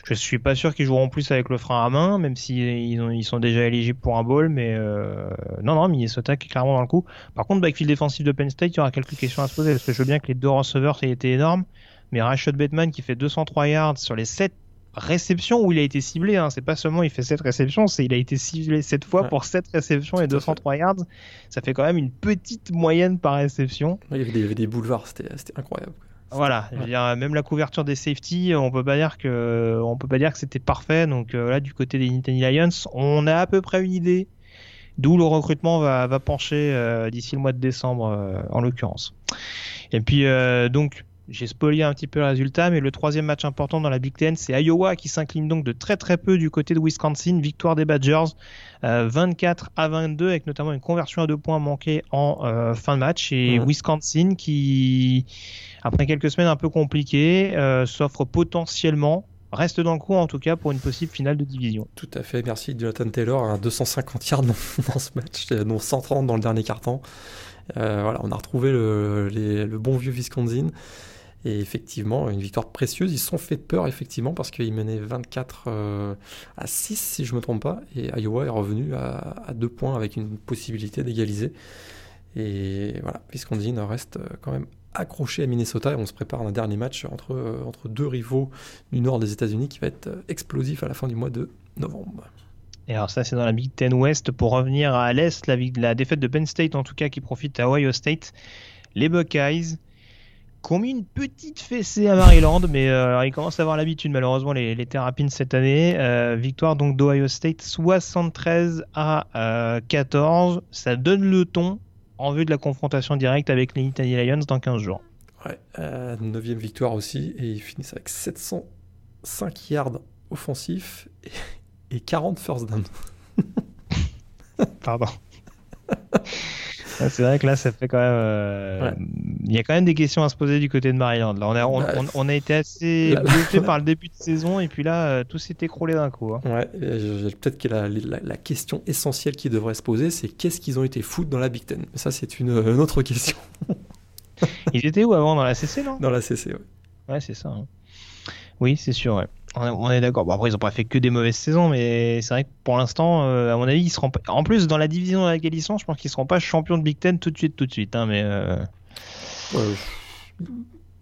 Je suis pas sûr qu'ils joueront plus avec le frein à main, même s'ils ils, ils sont déjà éligibles pour un ball, mais euh, non, non, Minnesota qui est clairement dans le coup. Par contre, backfield défensif de Penn State, il y aura quelques questions à se poser, parce que je veux bien que les deux receveurs aient été énormes, mais Rashad Bateman qui fait 203 yards sur les 7 réceptions où il a été ciblé, hein. c'est pas seulement il fait 7 réceptions, c'est il a été ciblé 7 fois Ouais. pour 7 réceptions et Tout à 203 yards, ça fait quand même une petite moyenne par réception. Il y avait des, il y avait des boulevards, c'était incroyable. Voilà, dire, même la couverture des safety, on peut pas dire que on peut pas dire que c'était parfait. Donc euh, là, du côté des Nittany Lions, on a à peu près une idée d'où le recrutement va, va pencher euh, d'ici le mois de décembre, euh, en l'occurrence. Et puis euh, donc, j'ai spoilé un petit peu le résultat, mais le troisième match important dans la Big Ten, c'est Iowa qui s'incline donc de très très peu du côté de Wisconsin. Victoire des Badgers, euh, 24 à 22, avec notamment une conversion à deux points manquée en euh, fin de match. Et. Wisconsin qui, après quelques semaines un peu compliquées, euh, s'offre potentiellement, reste dans le coup en tout cas, pour une possible finale de division. Tout à fait, merci Jonathan Taylor, un 250 yards dans, dans ce match, euh, dont 130 dans le dernier quart-temps. Euh, voilà, on a retrouvé le, les- le bon vieux Wisconsin. Et effectivement, une victoire précieuse. Ils se sont fait peur, effectivement, parce qu'ils menaient 24 euh, à 6, si je ne me trompe pas. Et Iowa est revenu à, à 2 points avec une possibilité d'égaliser. Et voilà, Wisconsin reste euh, quand même accroché à Minnesota. Et on se prépare à un dernier match entre, euh, entre deux rivaux du nord des États-Unis qui va être explosif à la fin du mois de novembre. Et alors ça c'est dans la Big Ten West. Pour revenir à l'Est, la défaite de Penn State en tout cas qui profite à Ohio State. Les Buckeyes qui ont mis une petite fessée à Maryland, mais euh, ils commencent à avoir l'habitude malheureusement les, les Terrapins cette année. Euh, victoire donc d'Ohio State 73 à euh, 14. Ça donne le ton en vue de la confrontation directe avec les Nittany Lions dans 15 jours. Ouais, euh, neuvième victoire aussi, et ils finissent avec 705 yards offensifs et, et 40 first down. Pardon. C'est vrai que là, ça fait quand même. euh, Ouais. Il y a quand même des questions à se poser du côté de Maryland. Là, on a, on, Bah, on- on a été assez bluffé par le début de saison et puis là, euh, tout s'est écroulé d'un coup. hein. Ouais, je- peut-être que la, la- la question essentielle qui devrait se poser, c'est qu'est-ce qu'ils ont été foutre dans la Big Ten? Mais ça, c'est une, une autre question Ils étaient où avant? Dans la CC, non? Dans la CC. ouais. Ouais, c'est ça. hein. Oui, c'est sûr. ouais. On est, d'accord. Bon, après, ils ont pas fait que des mauvaises saisons, mais c'est vrai que pour l'instant, euh, à mon avis, ils seront pas... En plus, dans la division dans laquelle ils sont, je pense qu'ils seront pas champions de Big Ten tout de suite, tout de suite. hein, mais euh,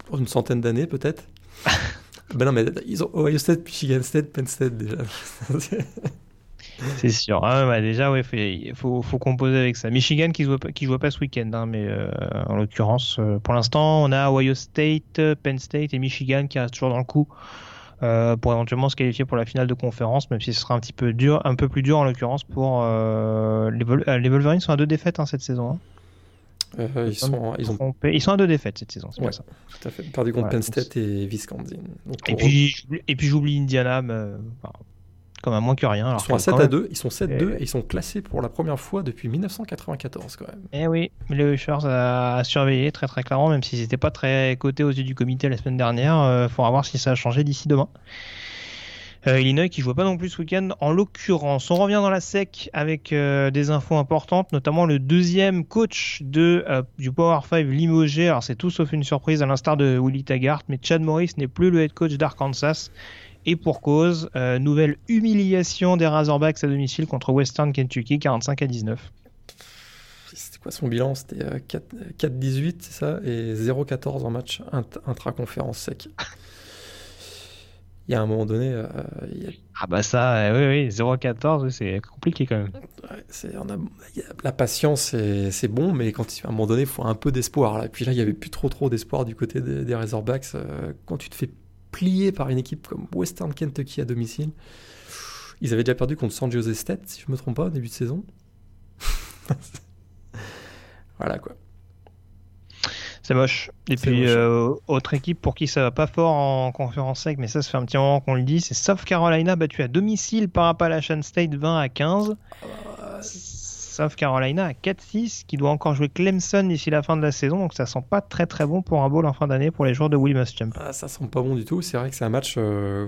pour une centaine d'années, peut-être Ben non, mais ils ont Ohio State, Michigan State, Penn State déjà. C'est sûr. Ah, bah, déjà, ouais, il faut, faut composer avec ça. Michigan qui joue pas, qui joue pas ce week-end, hein, mais euh, en l'occurrence, pour l'instant, on a Ohio State, Penn State et Michigan qui restent toujours dans le coup euh, pour éventuellement se qualifier pour la finale de conférence, même si ce sera un petit peu dur, un peu plus dur en l'occurrence pour euh, les, Vol- euh, les Wolverines sont à deux défaites hein, cette saison. hein. Euh, ils, sont, ils ont. Ils sont à deux défaites cette saison, c'est Ouais. ça. tout à fait perdu contre Voilà, Penn State et Wisconsin. Donc, Et puis, j'oublie- et puis j'oublie Indiana, mais, enfin, comme un moins que rien. Alors ils sont à que 7 quand à même- 2, ils sont 7-2 Et- et ils sont classés pour la première fois depuis 1994 quand même. Eh oui, les Ushers à, à surveiller très très clairement, même s'ils n'étaient pas très cotés aux yeux du comité la semaine dernière. Il faudra voir si ça a changé d'ici demain. Euh, Illinois qui joue pas non plus ce week-end en l'occurrence. On revient dans la sec avec euh, des infos importantes, notamment le deuxième coach de, euh, du Power 5 limogé. Alors c'est tout sauf une surprise à l'instar de Willie Taggart, mais Chad Morris n'est plus le head coach d'Arkansas. Et pour cause, euh, nouvelle humiliation des Razorbacks à domicile contre Western Kentucky, 45 à 19. C'était quoi son bilan? C'était euh, 4 4-18, c'est ça? Et 0-14 en match int- intra-conférence sec. Il y a un moment donné, euh, il y a- Ah bah ça, euh, oui, oui, 0-14, oui, c'est compliqué quand même. ouais, c'est- on a- il y a- la patience, c'est c'est bon, mais quand il- à un moment donné, il faut un peu d'espoir. là. Et puis là, il n'y avait plus trop trop d'espoir du côté des, des Razorbacks. euh, quand tu te fais plier par une équipe comme Western Kentucky à domicile, ils avaient déjà perdu contre San Jose State, si je ne me trompe pas, au début de saison. voilà quoi. C'est moche. Et puis, moche. euh, autre équipe pour qui ça va pas fort en conférence sec, mais ça, ça fait un petit moment qu'on le dit, c'est South Carolina battu à domicile par Appalachian State 20 à 15. South Carolina à 4-6, qui doit encore jouer Clemson d'ici la fin de la saison, donc ça sent pas très très bon pour un bowl en fin d'année pour les joueurs de Will Muschamp. Ah, ça sent pas bon du tout. C'est vrai que c'est un match. euh,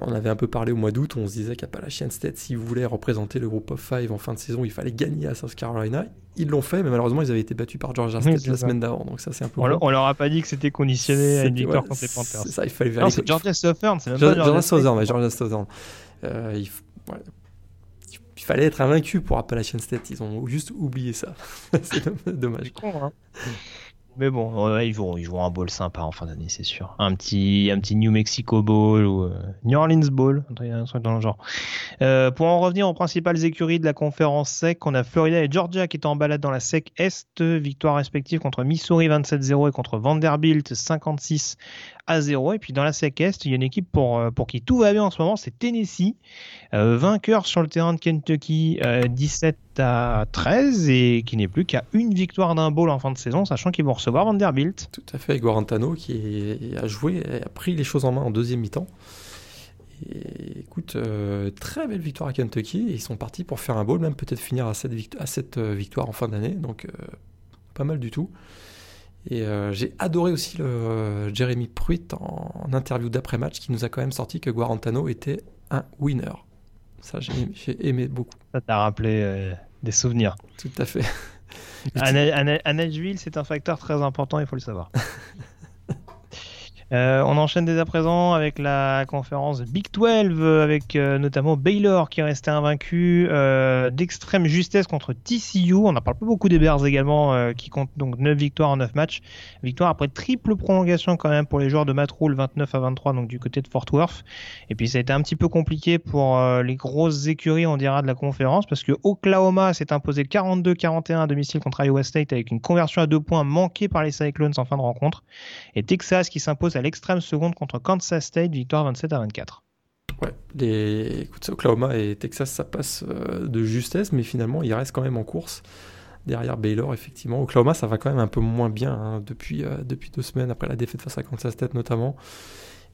on avait un peu parlé au mois d'août, on se disait qu'Appalachian State, s'ils voulaient représenter le groupe of five en fin de saison, il fallait gagner à South Carolina. Ils l'ont fait, mais malheureusement, ils avaient été battus par Georgia State la semaine d'avant. Donc ça, c'est un peu. On, on, leur a pas dit que c'était conditionné à une victoire contre les Panthers. C'est ça, il fallait Non, c'est Georgia Southern, c'est même Georgia, pas Georgia Southern, mais Georgia Southern. Euh, il, ouais. Il, fallait être invaincu pour Appalachian State. Ils ont juste oublié ça. c'est dommage. Con, hein. Mais bon, ouais, ils, vont, ils joueront un bowl sympa en fin d'année, c'est sûr. Un petit, un petit New Mexico Bowl ou euh, New Orleans Bowl, un truc dans le genre. Euh, pour en revenir aux principales écuries de la conférence SEC, on a Florida et Georgia qui étaient en balade dans la SEC Est, victoire respective contre Missouri 27-0 et contre Vanderbilt 56 à 0. Et puis dans la SEC Est, il y a une équipe pour, pour qui tout va bien en ce moment, c'est Tennessee, euh, vainqueur sur le terrain de Kentucky 17 à 13 et qui n'est plus qu'à une victoire d'un bowl en fin de saison, sachant qu'ils vont recevoir Vanderbilt. Tout à fait, Guarantano qui a joué, a pris les choses en main en deuxième mi-temps. Écoute, euh, très belle victoire à Kentucky. Et ils sont partis pour faire un bowl, même peut-être finir à cette, victoire, en fin d'année. Donc, euh, pas mal du tout. Et euh, j'ai adoré aussi le euh, Jeremy Pruitt en, en interview d'après-match qui nous a quand même sorti que Guarantano était un winner. Ça, j'ai aimé, aimé, beaucoup. Ça t'a rappelé euh, des souvenirs. Tout à fait. à, à, à Nashville, c'est un facteur très important, il faut le savoir. Euh, on enchaîne dès à présent avec la conférence Big 12, avec euh, notamment Baylor qui est resté invaincu euh, d'extrême justesse contre TCU. On n'en parle pas beaucoup des Bears également, qui comptent donc 9 victoires en 9 matchs. Victoire après triple prolongation quand même pour les joueurs de Matt Rule, 29 à 23, donc du côté de Fort Worth. Et puis ça a été un petit peu compliqué pour les grosses écuries, on dira, de la conférence, parce que Oklahoma s'est imposé 42-41 à domicile contre Iowa State avec une conversion à deux points manquée par les Cyclones en fin de rencontre. Et Texas qui s'impose à l'extrême seconde contre Kansas State, victoire 27 à 24. Ouais. Écoute, Oklahoma et Texas, ça passe euh, de justesse, mais finalement, ils restent quand même en course. Derrière Baylor, effectivement. Oklahoma, ça va quand même un peu moins bien hein, depuis, euh, depuis deux semaines, après la défaite face à Kansas State notamment.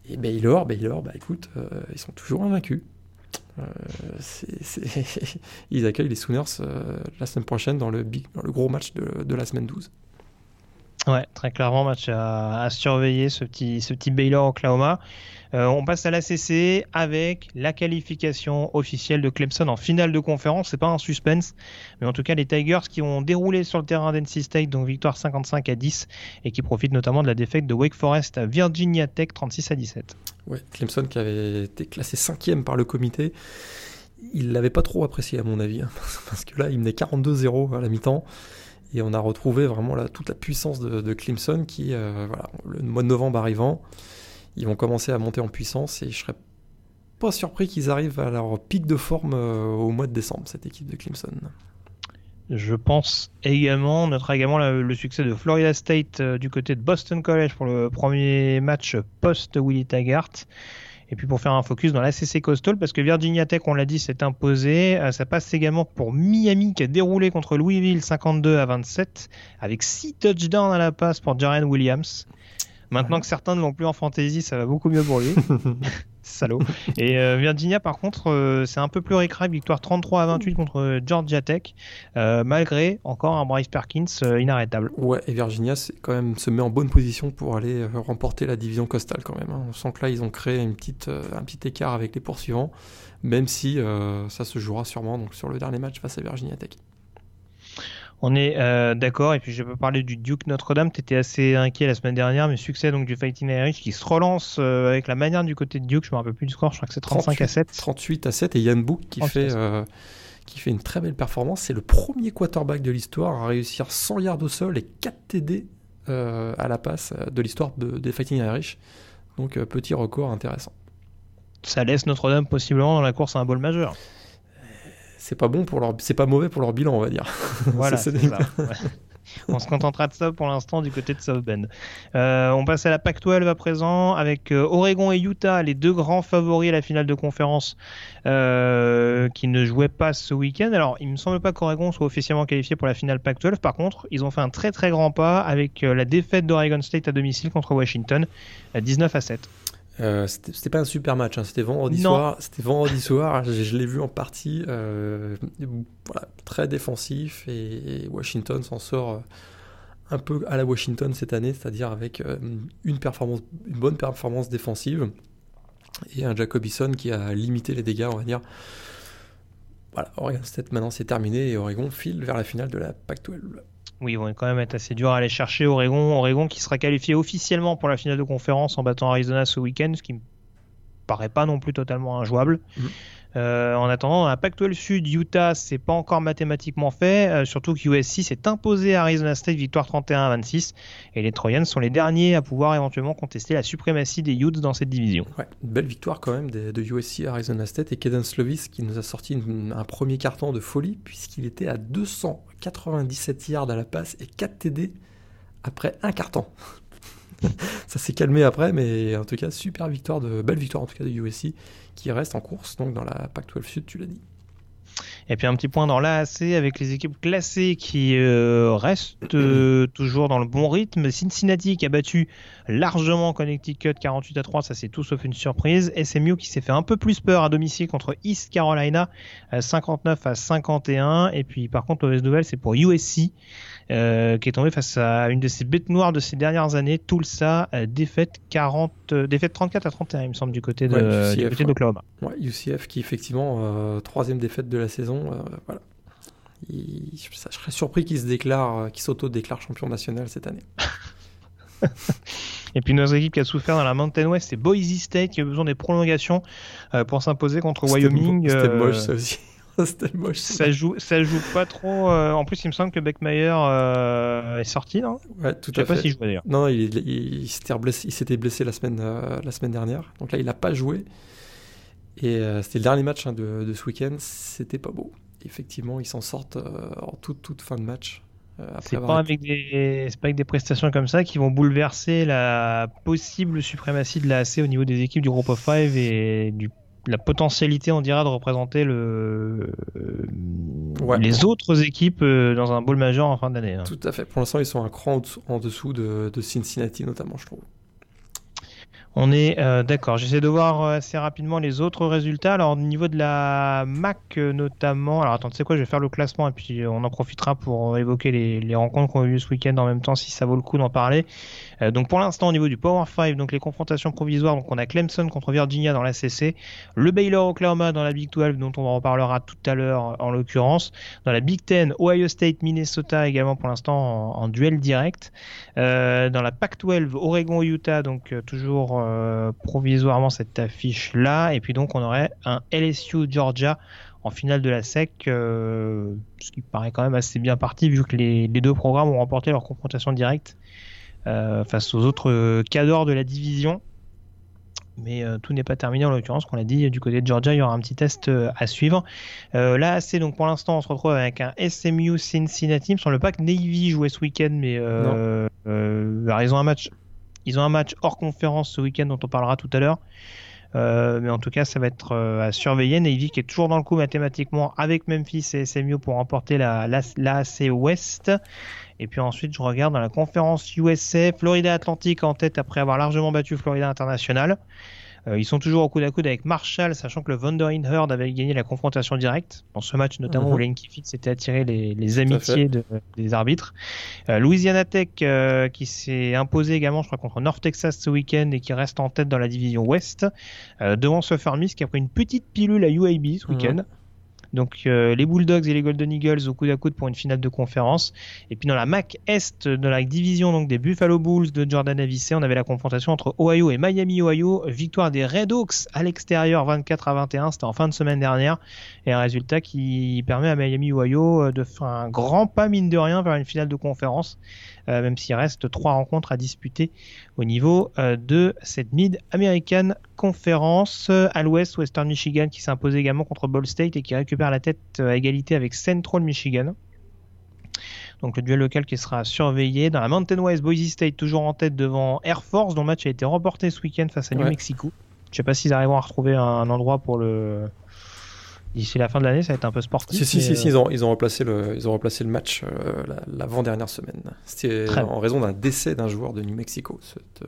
Et Baylor, Baylor bah écoute, euh, ils sont toujours invaincus. Ils accueillent les Sooners la semaine prochaine dans le, gros match de la semaine 12. Ouais, très clairement, match à, surveiller, ce petit, ce petit Baylor Oklahoma. Euh, on passe à l'ACC avec la qualification officielle de Clemson en finale de conférence. C'est pas un suspense, mais en tout cas les Tigers qui ont déroulé sur le terrain d'NC State, donc victoire 55 à 10, et qui profitent notamment de la défaite de Wake Forest à Virginia Tech 36 à 17. Ouais, Clemson qui avait été classé cinquième par le comité. Il l'avait pas trop apprécié à mon avis, hein, parce que là il menait 42-0 à la mi-temps. Et on a retrouvé vraiment la, toute la puissance de, Clemson qui, euh, voilà, le mois de novembre arrivant, ils vont commencer à monter en puissance et je serais pas surpris qu'ils arrivent à leur pic de forme euh, au mois de décembre, cette équipe de Clemson. Je pense également, on notera également le, le succès de Florida State euh, du côté de Boston College pour le premier match post-Willie Taggart. Et puis pour faire un focus dans l'ACC Coastal, parce que Virginia Tech, on l'a dit, s'est imposé. Euh, ça passe également pour Miami qui a déroulé contre Louisville 52 à 27, avec 6 touchdowns à la passe pour Jaren Williams. Maintenant ouais. que certains ne l'ont plus en fantasy, ça va beaucoup mieux pour lui. Salaud. Et euh, Virginia, par contre, euh, c'est un peu plus récrable. Victoire 33 à 28 contre Georgia Tech, euh, malgré encore un Bryce Perkins euh, inarrêtable. Ouais, et Virginia quand même se met en bonne position pour aller euh, remporter la division costale quand même. Hein. On sent que là, ils ont créé une petite, euh, un petit écart avec les poursuivants, même si euh, ça se jouera sûrement donc, sur le dernier match face à Virginia Tech. On est euh, d'accord, et puis je peux parler du Duke Notre-Dame. Tu étais assez inquiet la semaine dernière, mais succès donc du Fighting Irish qui se relance euh, avec la manière du côté de Duke. Je me rappelle plus du score, je crois que c'est 35 38, à 7. 38 à 7, et Yann Book qui fait, euh, qui fait une très belle performance. C'est le premier quarterback de l'histoire à réussir 100 yards au sol et 4 TD à la passe de l'histoire de, des Fighting Irish. Donc petit record intéressant. Ça laisse Notre-Dame possiblement dans la course à un bol majeur c'est pas bon pour leur, c'est pas mauvais pour leur bilan, on va dire. Voilà, c'est ça. Ouais. On se contentera de ça pour l'instant du côté de South Bend. Euh, on passe à la Pac-12 à présent avec euh, Oregon et Utah, les deux grands favoris à la finale de conférence euh, qui ne jouaient pas ce week-end. Alors, il me semble pas qu'Oregon soit officiellement qualifié pour la finale Pac-12. Par contre, ils ont fait un très très grand pas avec la défaite d'Oregon State à domicile contre Washington, 19 à 7. Euh, c'était pas un super match, hein. c'était vendredi non. soir. C'était vendredi soir. Je, je l'ai vu en partie. Euh, voilà, très défensif et, et Washington s'en sort euh, un peu à la Washington cette année, c'est-à-dire avec euh, une performance, une bonne performance défensive. et un Jacobison qui a limité les dégâts, on va dire. Voilà, Oregon State maintenant c'est terminé et Oregon file vers la finale de la Pac-12. Oui, ils vont quand même être assez dur à aller chercher Oregon. Oregon qui sera qualifié officiellement pour la finale de conférence en battant Arizona ce week-end, ce qui me paraît pas non plus totalement injouable. Mhm. Euh, en attendant, la Pac-12 Sud, Utah, c'est pas encore mathématiquement fait, euh, surtout que USC s'est imposé à Arizona State, victoire 31 à 26, et les Trojans sont les derniers à pouvoir éventuellement contester la suprématie des Utes dans cette division. Ouais, belle victoire quand même de, USC à Arizona State, et Kaden Slovis qui nous a sorti un premier carton de folie, puisqu'il était à 297 yards à la passe et 4 TD après un carton. ça s'est calmé après, mais en tout cas, super victoire, de belle victoire en tout cas de USC qui reste en course donc dans la Pac-12 Sud, tu l'as dit. Et puis un petit point dans l'AAC avec les équipes classées qui euh, restent euh, toujours dans le bon rythme. Cincinnati qui a battu largement Connecticut 48 à 3, ça c'est tout sauf une surprise. SMU qui s'est fait un peu plus peur à domicile contre East Carolina 59 à 51. Et puis par contre mauvaise nouvelle c'est pour USC euh, qui est tombé face à une de ses bêtes noires de ces dernières années, Tulsa, euh, défaite 40, euh, défaite 34 à 31, il me semble, du côté de ouais, ouais. UCF qui effectivement troisième défaite de la saison, voilà. je serais surpris qu'il se déclare, qu'il s'auto-déclare champion national cette année. Et puis notre équipe qui a souffert dans la Mountain West, c'est Boise State qui a besoin des prolongations pour s'imposer contre Wyoming. C'était moche ça aussi. C'était moche. Ça joue, ça joue pas trop. Euh, en plus, il me semble que Beckmeyer euh, est sorti, non? Ouais, tout à fait. Je sais pas s'il joue d'ailleurs. Non, il, il, s'était blessé, blessé, la semaine, euh, la semaine dernière. Donc là, il n'a pas joué. Et c'était le dernier match hein, de, de, ce week-end. C'était pas beau. Effectivement, ils s'en sortent en toute, toute fin de match. C'est pas, avec des... pas avec des prestations comme ça qui vont bouleverser la possible suprématie de la AC au niveau des équipes du groupe of 5 et du la potentialité, on dira, de représenter le, les autres équipes euh, dans un bowl majeur en fin d'année. Hein. Tout à fait. Pour l'instant, ils sont un cran en dessous de, de Cincinnati, notamment, je trouve. On est euh, d'accord. J'essaie de voir euh, assez rapidement les autres résultats. Alors, au niveau de la MAC notamment, alors attends, tu sais quoi, je vais faire le classement et puis on en profitera pour évoquer les, les rencontres qu'on a eues ce week-end en même temps si ça vaut le coup d'en parler. Euh, donc pour l'instant au niveau du Power 5, donc les confrontations provisoires, donc on a Clemson contre Virginia dans la CC, le Baylor Oklahoma dans la Big 12 dont on en reparlera tout à l'heure en l'occurrence, dans la Big 10 Ohio State Minnesota également pour l'instant en, duel direct, euh, dans la Pac-12 Oregon Utah donc euh, toujours provisoirement cette affiche là et puis donc on aurait un LSU Georgia en finale de la SEC, ce qui paraît quand même assez bien parti vu que les, les deux programmes ont remporté leur confrontation directe. euh, face aux autres euh, cadors de la division. Mais euh, tout n'est pas terminé en l'occurrence, qu'on l'a dit, du côté de Georgia, il y aura un petit test à suivre. là, c'est donc pour l'instant, on se retrouve avec un SMU Cincinnati. Il me semble pas que Navy jouait ce week-end, mais ils ont un match. Ils ont un match hors conférence ce week-end dont on parlera tout à l'heure. mais en tout cas, ça va être à surveiller. Navy qui est toujours dans le coup mathématiquement avec Memphis et SMU pour remporter la, la, la AC West. Et puis ensuite, je regarde dans la conférence USA, Florida Atlantique en tête après avoir largement battu Florida International. Euh, ils sont toujours au coude à coude avec Marshall, sachant que le Wandering Herd avait gagné la confrontation directe dans ce match, notamment où mhm. Lane Kiffin s'était attiré les, amitiés des arbitres. Euh, Louisiana Tech euh, qui s'est imposé également, je crois, contre North Texas ce week-end et qui reste en tête dans la division Ouest. devant Suffer Miss qui a pris une petite pilule à UAB ce mhm. week-end. Donc euh, les Bulldogs et les Golden Eagles au coude à coude pour une finale de conférence. Et puis dans la MAC Est de la division donc des Buffalo Bulls de Jordan Avicet, on avait la confrontation entre Ohio et Miami Ohio. Victoire des Red Hawks à l'extérieur 24 à 21, c'était en fin de semaine dernière. Et un résultat qui permet à Miami Ohio euh, de faire un grand pas mine de rien vers une finale de conférence. Euh, même s'il reste trois rencontres à disputer au niveau euh, de cette Mid-American Conference. À l'ouest, Western Michigan qui s'impose également contre Ball State et qui récupère la tête à égalité avec Central Michigan. Donc le duel local qui sera surveillé. Dans la Mountain West, Boise State toujours en tête devant Air Force, dont le match a été remporté ce week-end face à New Mexico. Je sais pas s'ils arriveront à retrouver un endroit pour le, d'ici la fin de l'année, ça va être un peu sportif. Si, si, si, ils, ont, ils, ont replacé le, ils ont replacé le match euh, l'avant-dernière semaine. C'était en raison d'un décès d'un joueur de New Mexico. Euh,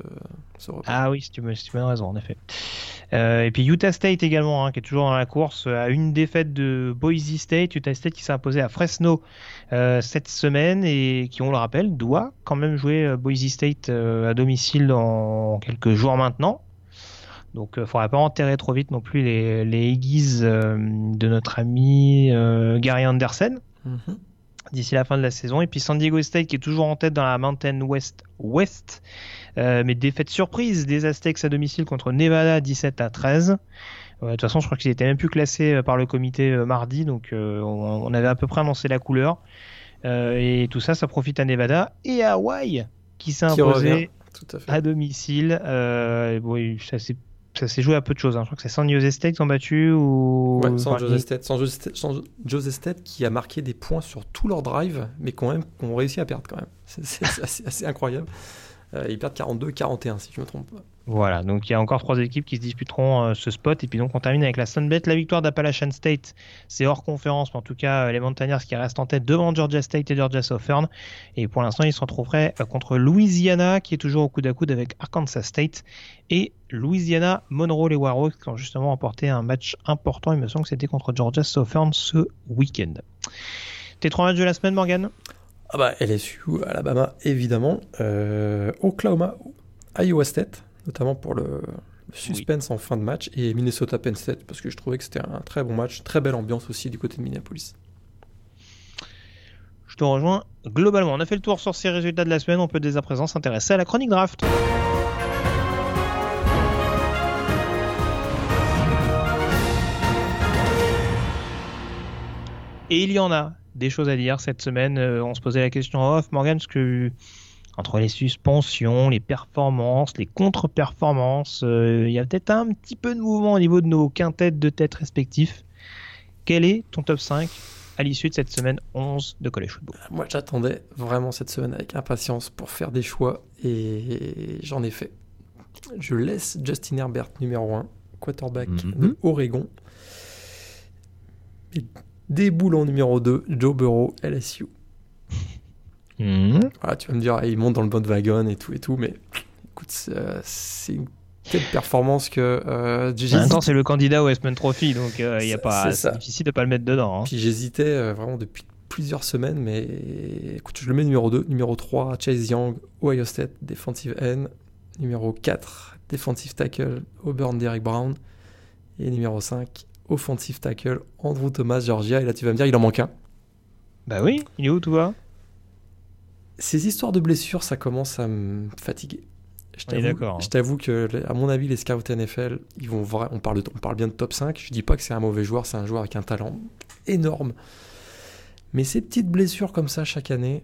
ah oui, tu me, tu raison, en effet. Euh, et puis Utah State également, hein, qui est toujours dans la course, à une défaite de Boise State. Utah State qui s'est imposé à Fresno cette semaine et qui, on le rappelle, doit quand même jouer Boise State à domicile dans quelques jours maintenant. Donc, il faudrait pas enterrer trop vite non plus les, les de notre ami Gary Anderson. Mhm. D'ici la fin de la saison. Et puis San Diego State qui est toujours en tête dans la Mountain West West. mais défaite surprise des Aztecs à domicile contre Nevada 17 à 13. de toute façon, je crois qu'ils étaient même plus classés par le comité mardi, donc on, avait à peu près annoncé la couleur. et tout ça, ça profite à Nevada et à Hawaï qui s'est imposé à, domicile. Euh, bon, ça s'est ça s'est joué à peu de choses. Hein. Je crois que c'est San Jose State qui ont battu ou. Ouais, San Jose State. San Jose State, qui a marqué des points sur tout leur drive, mais quand même qui ont réussi à perdre quand même. C'est assez, assez, incroyable. Euh, ils perdent 42-41 si je me trompe pas. Voilà, donc il y a encore trois équipes qui se disputeront euh, ce spot. Et puis donc on termine avec la Sunbet. La victoire d'Appalachian State, c'est hors conférence, mais en tout cas euh, les Mountaineers qui restent en tête devant Georgia State et Georgia Southern. Et pour l'instant ils se retrouveraient contre Louisiana qui est toujours au coude à coude avec Arkansas State et Louisiana Monroe les Warhawks qui ont justement remporté un match important. Il me semble que c'était contre Georgia Southern ce week-end. Tes trois matchs de la semaine, Morgan? Ah bah LSU, Alabama évidemment, euh, Oklahoma, Iowa State, notamment pour le, suspense en fin de match, et Minnesota Penn State parce que je trouvais que c'était un très bon match, très belle ambiance aussi du côté de Minneapolis. Je te rejoins globalement. On a fait le tour sur ces résultats de la semaine. On peut dès à présent s'intéresser à la chronique draft. Et il y en a des choses à dire cette semaine. Euh, on se posait la question off, Morgan, parce que entre les suspensions, les performances, les contre-performances, euh, il y a peut-être un petit peu de mouvement au niveau de nos quintettes de tête respectifs. Quel est ton top 5 à l'issue de cette semaine 11 de College Football? Moi, j'attendais vraiment cette semaine avec impatience pour faire des choix et j'en ai fait. Je laisse Justin Herbert numéro 1, quarterback mhm. de Oregon. Des en numéro 2, Joe Burrow, LSU. Hmm. tu vas me dire, il monte dans le bon wagon et tout et tout, mais écoute, c'est une telle performance que. Euh, en c'est le candidat au Westman Trophy, donc euh, il y a pas, c'est difficile de pas le mettre dedans. Hein. Puis j'hésitais euh, vraiment depuis plusieurs semaines, mais écoute, je le mets numéro 2, numéro 3, Chase Young, Ohio State, Defensive N, numéro 4, Defensive Tackle, Auburn, Derek Brown, et numéro 5, offensive tackle, Andrew Thomas, Georgia. Et là, tu vas me dire, il en manque un. Bah oui, il est où, toi? Ces histoires de blessures, ça commence à me fatiguer. Je t'avoue que, à mon avis, les scouts NFL, ils vont on, parle on parle bien de top 5. Je dis pas que c'est un mauvais joueur, c'est un joueur avec un talent énorme. Mais ces petites blessures comme ça chaque année,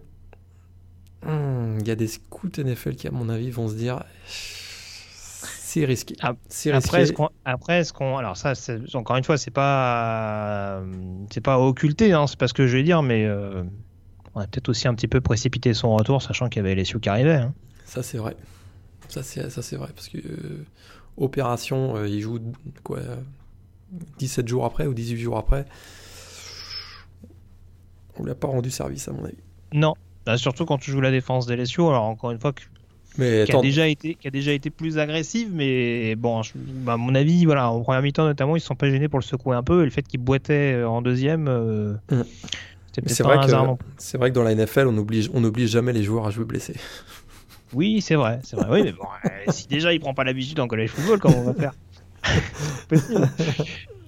hmm, il y a des scouts NFL qui, à mon avis, vont se dire c'est risqué. après, est-ce qu'on, après, est-ce qu'on, alors ça, encore une fois, c'est pas, c'est pas occulté, hein, c'est pas ce que je vais dire, mais euh, on a peut-être aussi un petit peu précipité son retour, sachant qu'il y avait les qui arrivaient. Hein. Ça c'est vrai. Ça c'est, ça c'est vrai parce que euh, opération, euh, il joue quoi, 17 jours après ou 18 jours après. On lui a pas rendu service à mon avis. Non, bah, surtout quand tu joues la défense des LSU. Alors encore une fois, mais qui, a déjà été, qui a déjà été plus agressive, mais bon, bah, à mon avis, voilà, en première mi-temps notamment, ils ne sont pas gênés pour le secouer un peu, et le fait qu'ils boitaient euh, en deuxième, euh, mm. c'est vrai, que, c'est vrai que dans la NFL, on n'oblige on oblige jamais les joueurs à jouer blessés. Oui, c'est vrai, c'est vrai. Oui, mais bon, euh, si déjà il prend pas l'habitude en college football, comment on va faire?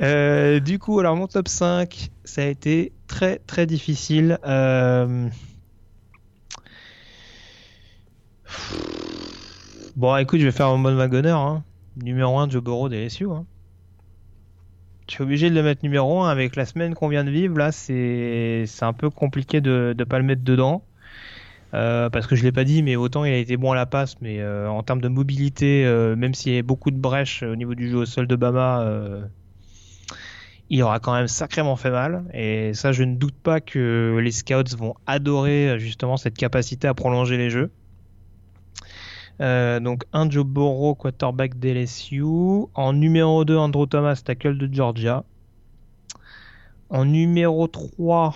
Du coup, alors mon top 5, ça a été très très difficile. Euh, Bon, écoute, je vais faire un bon wagonneur. Hein. Numéro 1, Joe Burrow des LSU. Hein. Je suis obligé de le mettre numéro 1 avec la semaine qu'on vient de vivre. Là, c'est un peu compliqué de ne pas le mettre dedans. Euh, parce que je l'ai pas dit, mais autant il a été bon à la passe, mais euh, en termes de mobilité, euh, même s'il y a beaucoup de brèches au niveau du jeu au sol de Bama, il aura quand même sacrément fait mal. Et ça, je ne doute pas que les scouts vont adorer justement cette capacité à prolonger les jeux. Euh, donc un Joe Burrow, quarterback d'LSU. En numéro 2, Andrew Thomas, tackle de Georgia. En numéro 3,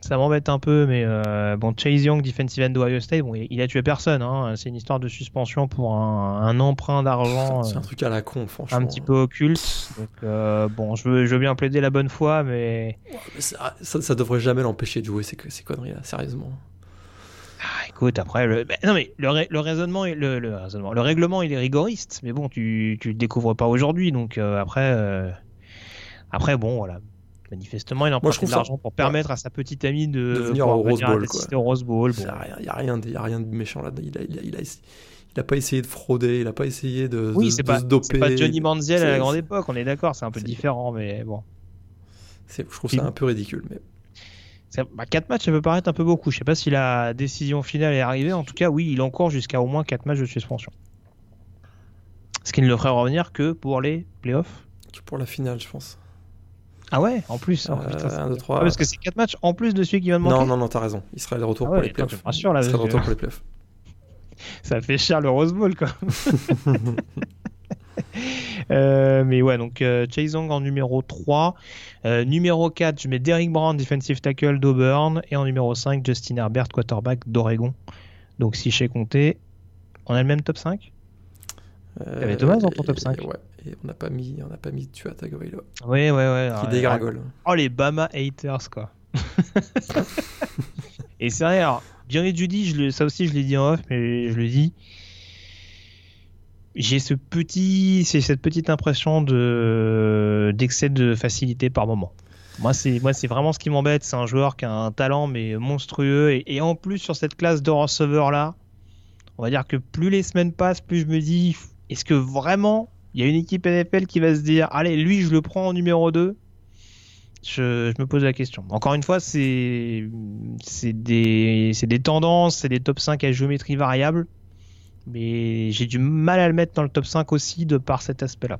ça m'embête un peu, mais euh, bon, Chase Young, defensive end d'Ohio State, bon, il, a tué personne. Hein. c'est une histoire de suspension pour un, emprunt d'argent. C'est un truc à la con, franchement. Un petit peu occulte. Donc, euh, bon, je veux, je veux, bien plaider la bonne foi, mais. ça, ça, devrait jamais l'empêcher de jouer ces, ces conneries-là, sérieusement. Ah, écoute, après, le, ben, non mais le, le raisonnement, le, le, raisonnement, le règlement, il est rigoriste, mais bon, tu, tu le découvres pas aujourd'hui, donc euh, après, euh, après, bon, voilà. Manifestement, il en prend de l'argent pour permettre à sa petite amie de, de venir au Rose Bowl. Au Rose Bowl. Il n'y a, rien de, a rien de méchant là. Il a, il a, il a, il a pas essayé de frauder, il a pas essayé de, oui, de, pas, se doper. C'est pas Johnny Manziel à la grande époque, on est d'accord, c'est un peu différent, mais bon. Je trouve ça un peu ridicule, mais. Bah, 4 matchs, ça peut paraître un peu beaucoup. Je sais pas si la décision finale est arrivée. En tout cas, oui, il encourt jusqu'à au moins 4 matchs de suspension. Ce qui ne le ferait revenir que pour les playoffs. Que pour la finale, je pense. Ah ouais, en plus. Euh, 1, 2, 3. parce que c'est 4 matchs en plus de celui qui va de manquer. Non, non, non, t'as raison. Il sera de retour ah pour les playoffs. Là, il retour pour les playoffs. Ça fait cher le Rose Bowl, quoi. Euh, mais ouais, donc euh, Chase Young en numéro 3. Euh, numéro 4, je mets Derrick Brown, defensive tackle d'Auburn. Et en numéro 5, Justin Herbert, quarterback d'Oregon. Donc si je sais compter, on a le même top 5 euh, T'avais Thomas dans ton top 5 Ouais, et on n'a pas mis, on n'a pas mis Tua Tagovailoa. Oui, ouais, ouais. Qui dégringole. Oh les Bama haters quoi. et c'est vrai, alors, Jerry Judy, je le, ça aussi je l'ai dit en off, mais je le dis j'ai ce petit, c'est cette petite impression de d'excès de facilité par moment. Moi, c'est moi, c'est vraiment ce qui m'embête. C'est un joueur qui a un talent mais monstrueux et, en plus sur cette classe de receveur là, on va dire que plus les semaines passent, plus je me dis, est-ce que vraiment il y a une équipe NFL qui va se dire, allez, lui, je le prends en numéro 2 je, me pose la question. Encore une fois, c'est c'est des, des tendances, c'est des top 5 à géométrie variable mais j'ai du mal à le mettre dans le top 5 aussi de par cet aspect-là.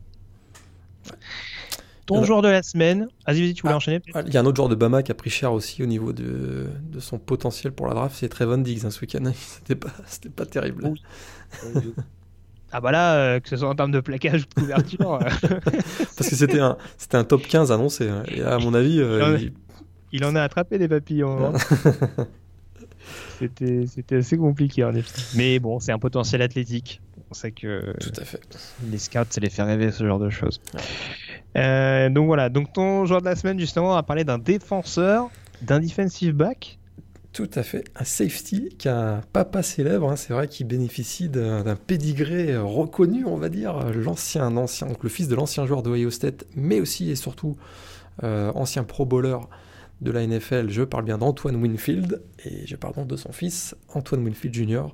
Ton joueur de la semaine, vas-y, vas-y, tu voulais ah, enchaîner Il y a un autre joueur de Bama qui a pris cher aussi au niveau de, de son potentiel pour la draft, c'est Trevon Diggs hein, ce week-end. C'était pas, c'était pas terrible. Oui. ah bah là, euh, que ce soit en termes de plaquage ou de couverture. euh... Parce que c'était un, c'était un top 15 annoncé. Hein. Et à mon avis, euh, il... il... en a attrapé des papillons. Hein. C'était, c'était assez compliqué en effet. Mais bon, c'est un potentiel athlétique. On sait que Tout à fait. les scouts, ça les fait rêver ce genre de choses. Euh, donc voilà, donc ton joueur de la semaine, justement, on va parler d'un défenseur, d'un defensive back. Tout à fait, un safety qui a un papa célèbre, hein, c'est vrai qu'il bénéficie d'un, d'un pédigré reconnu, on va dire, l'ancien, ancien, donc le fils de l'ancien joueur de Ohio State, mais aussi et surtout euh, ancien pro bowler de la NFL, je parle bien d'Antoine Winfield, et je parle donc de son fils, Antoine Winfield Jr.,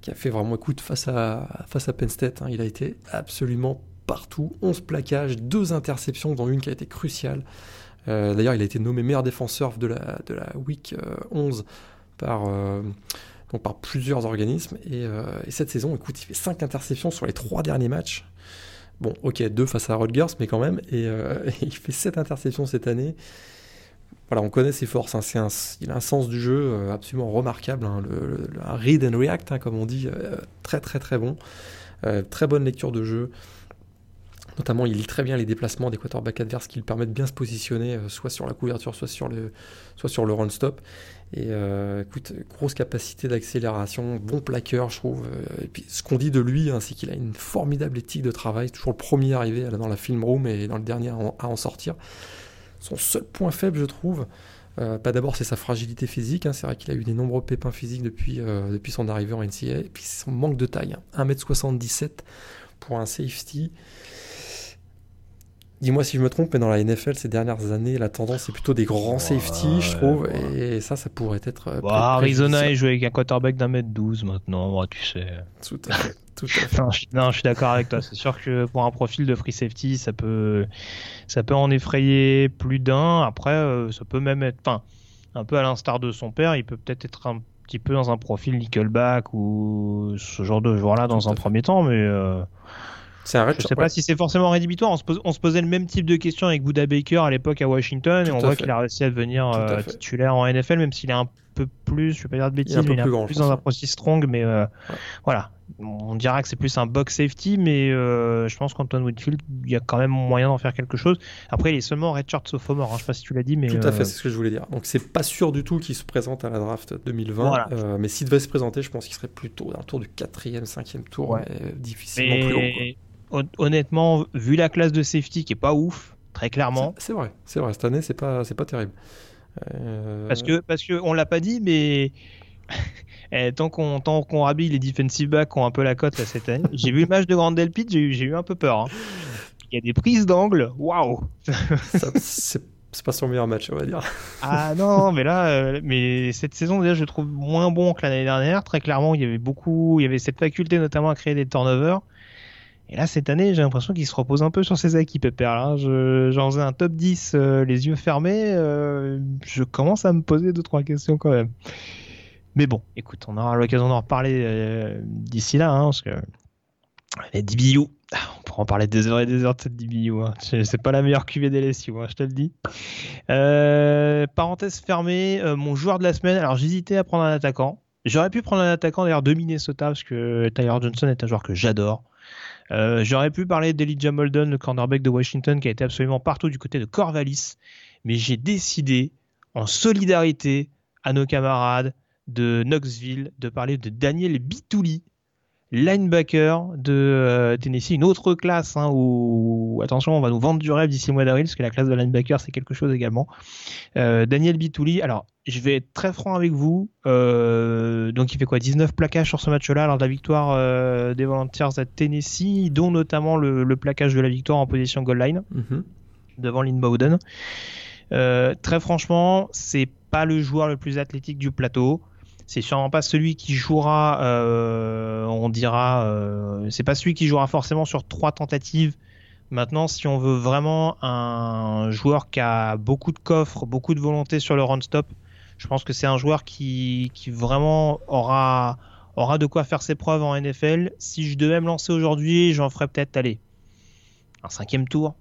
qui a fait vraiment écoute face à, face à Penn State. Hein. Il a été absolument partout, 11 plaquages, 2 interceptions, dont une qui a été cruciale. Euh, d'ailleurs, il a été nommé meilleur défenseur de la, de la Week 11 par, euh, donc par plusieurs organismes. Et, euh, et, cette saison, écoute, il fait 5 interceptions sur les 3 derniers matchs. Bon, ok, 2 face à Rutgers, mais quand même. Et, et il fait 7 interceptions cette année voilà, on connaît ses forces. Hein. Il a un sens du jeu euh, absolument remarquable. Hein. Le, un read and react, hein, comme on dit, euh, très très très bon. Euh, très bonne lecture de jeu. Notamment, il lit très bien les déplacements des quarterbacks adverses qui lui permettent bien se positionner, soit sur la couverture, soit sur le, soit sur le run stop. Et écoute, grosse capacité d'accélération, bon plaqueur, je trouve. Et puis, ce qu'on dit de lui, c'est qu'il a une formidable éthique de travail. Toujours le premier arrivé dans la film room et dans le dernier à en sortir. Son seul point faible, je trouve, euh, d'abord c'est sa fragilité physique, hein. c'est vrai qu'il a eu des nombreux pépins physiques depuis, euh, son arrivée en NCA, et puis son manque de taille, hein. 1m77 pour un safety. Dis-moi si je me trompe, mais dans la NFL ces dernières années, la tendance est plutôt des grands safety, je trouve, et ça, ça pourrait être. Bah, Arizona, il joue avec un quarterback d'un mètre 12 maintenant, moi, tu sais. Tout à fait. Tout à fait. non, je, non, je suis d'accord avec toi. C'est sûr que pour un profil de free safety, ça peut, ça peut en effrayer plus d'un. Après, euh, ça peut même être, enfin, un peu à l'instar de son père, il peut peut-être être un petit peu dans un profil nickelback ou ce genre de joueur-là dans un premier temps, mais. Euh... C'est un Je sais pas ouais. si c'est forcément rédhibitoire. On se, pose, on se, posait le même type de questions avec Buda Baker à l'époque à Washington Tout et on voit qu'il a réussi à devenir euh, titulaire en NFL, même s'il est un peu plus, je vais pas dire de bêtises, il mais il est un peu grand, plus dans un processus strong. Mais euh, ouais. voilà, on dira que c'est plus un box safety, mais euh, je pense qu'Antoine Whitfield, il y a quand même moyen d'en faire quelque chose. Après, il est seulement redshirt sophomore. Hein. Je sais pas si tu l'as dit, mais tout à fait, c'est ce que je voulais dire. Donc c'est pas sûr du tout qu'il se présente à la draft 2020, voilà. mais s'il devait se présenter, je pense qu'il serait plutôt dans le tour du quatrième, cinquième tour, ouais. difficilement mais... plus haut. Quoi honnêtement, vu la classe de safety qui est pas ouf, très clairement. C'est vrai, c'est vrai. Cette année, c'est pas, c'est pas terrible. Euh... Parce que, parce que on l'a pas dit, mais Et tant qu'on tant qu'on habille les defensive backs qui ont un peu la cote là, cette année, j'ai vu le match de Grand Delpit, j'ai eu, j'ai eu un peu peur. hein. Il y a des prises d'angle, waouh c'est c'est pas son meilleur match, on va dire. Ah non, mais là, euh, mais cette saison déjà, je le trouve moins bon que l'année dernière. Très clairement, il y avait beaucoup, il y avait cette faculté notamment à créer des turnovers. Et là, cette année, j'ai l'impression qu'il se repose un peu sur ses acquis, Pépère. Je, j'en faisais un top 10, euh, les yeux fermés. euh, je commence à me poser deux, trois questions quand même. Mais bon, écoute, on aura l'occasion d'en reparler euh, d'ici là, hein, parce que les DBU, on pourra en parler des heures et des heures de cette DBU. Hein. C'est pas la meilleure QV des hein, je te le dis. Parenthèse fermée, mon joueur de la semaine. Alors j'hésitais à prendre un attaquant. J'aurais pu prendre un attaquant d'ailleurs de Minnesota parce que Tyler Johnson est un joueur que j'adore. Euh, J'aurais pu parler d'Elijah Molden, le cornerback de Washington, qui a été absolument partout du côté de Corvallis. Mais j'ai décidé, en solidarité à nos camarades de Knoxville, de parler de Daniel Bitouli, linebacker de euh, Tennessee, une autre classe hein, où, attention, on va nous vendre du rêve d'ici le mois d'avril, parce que la classe de linebacker, c'est quelque chose également. Euh, Daniel Bitouli, alors, je vais être très franc avec vous. Euh, donc, il fait quoi 19 plaquages sur ce match-là lors de la victoire euh, des Volunteers à Tennessee, dont notamment le, le plaquage de la victoire en position goal line Mhm. devant Lynn Bowden. Très franchement, c'est pas le joueur le plus athlétique du plateau. C'est sûrement pas celui qui jouera, euh, on dira, euh, c'est pas celui qui jouera forcément sur trois tentatives. Maintenant, si on veut vraiment un joueur qui a beaucoup de coffres, beaucoup de volonté sur le run-stop, je pense que c'est un joueur qui, vraiment aura, aura de quoi faire ses preuves en NFL. Si je devais me lancer aujourd'hui, j'en ferais peut-être aller un cinquième tour.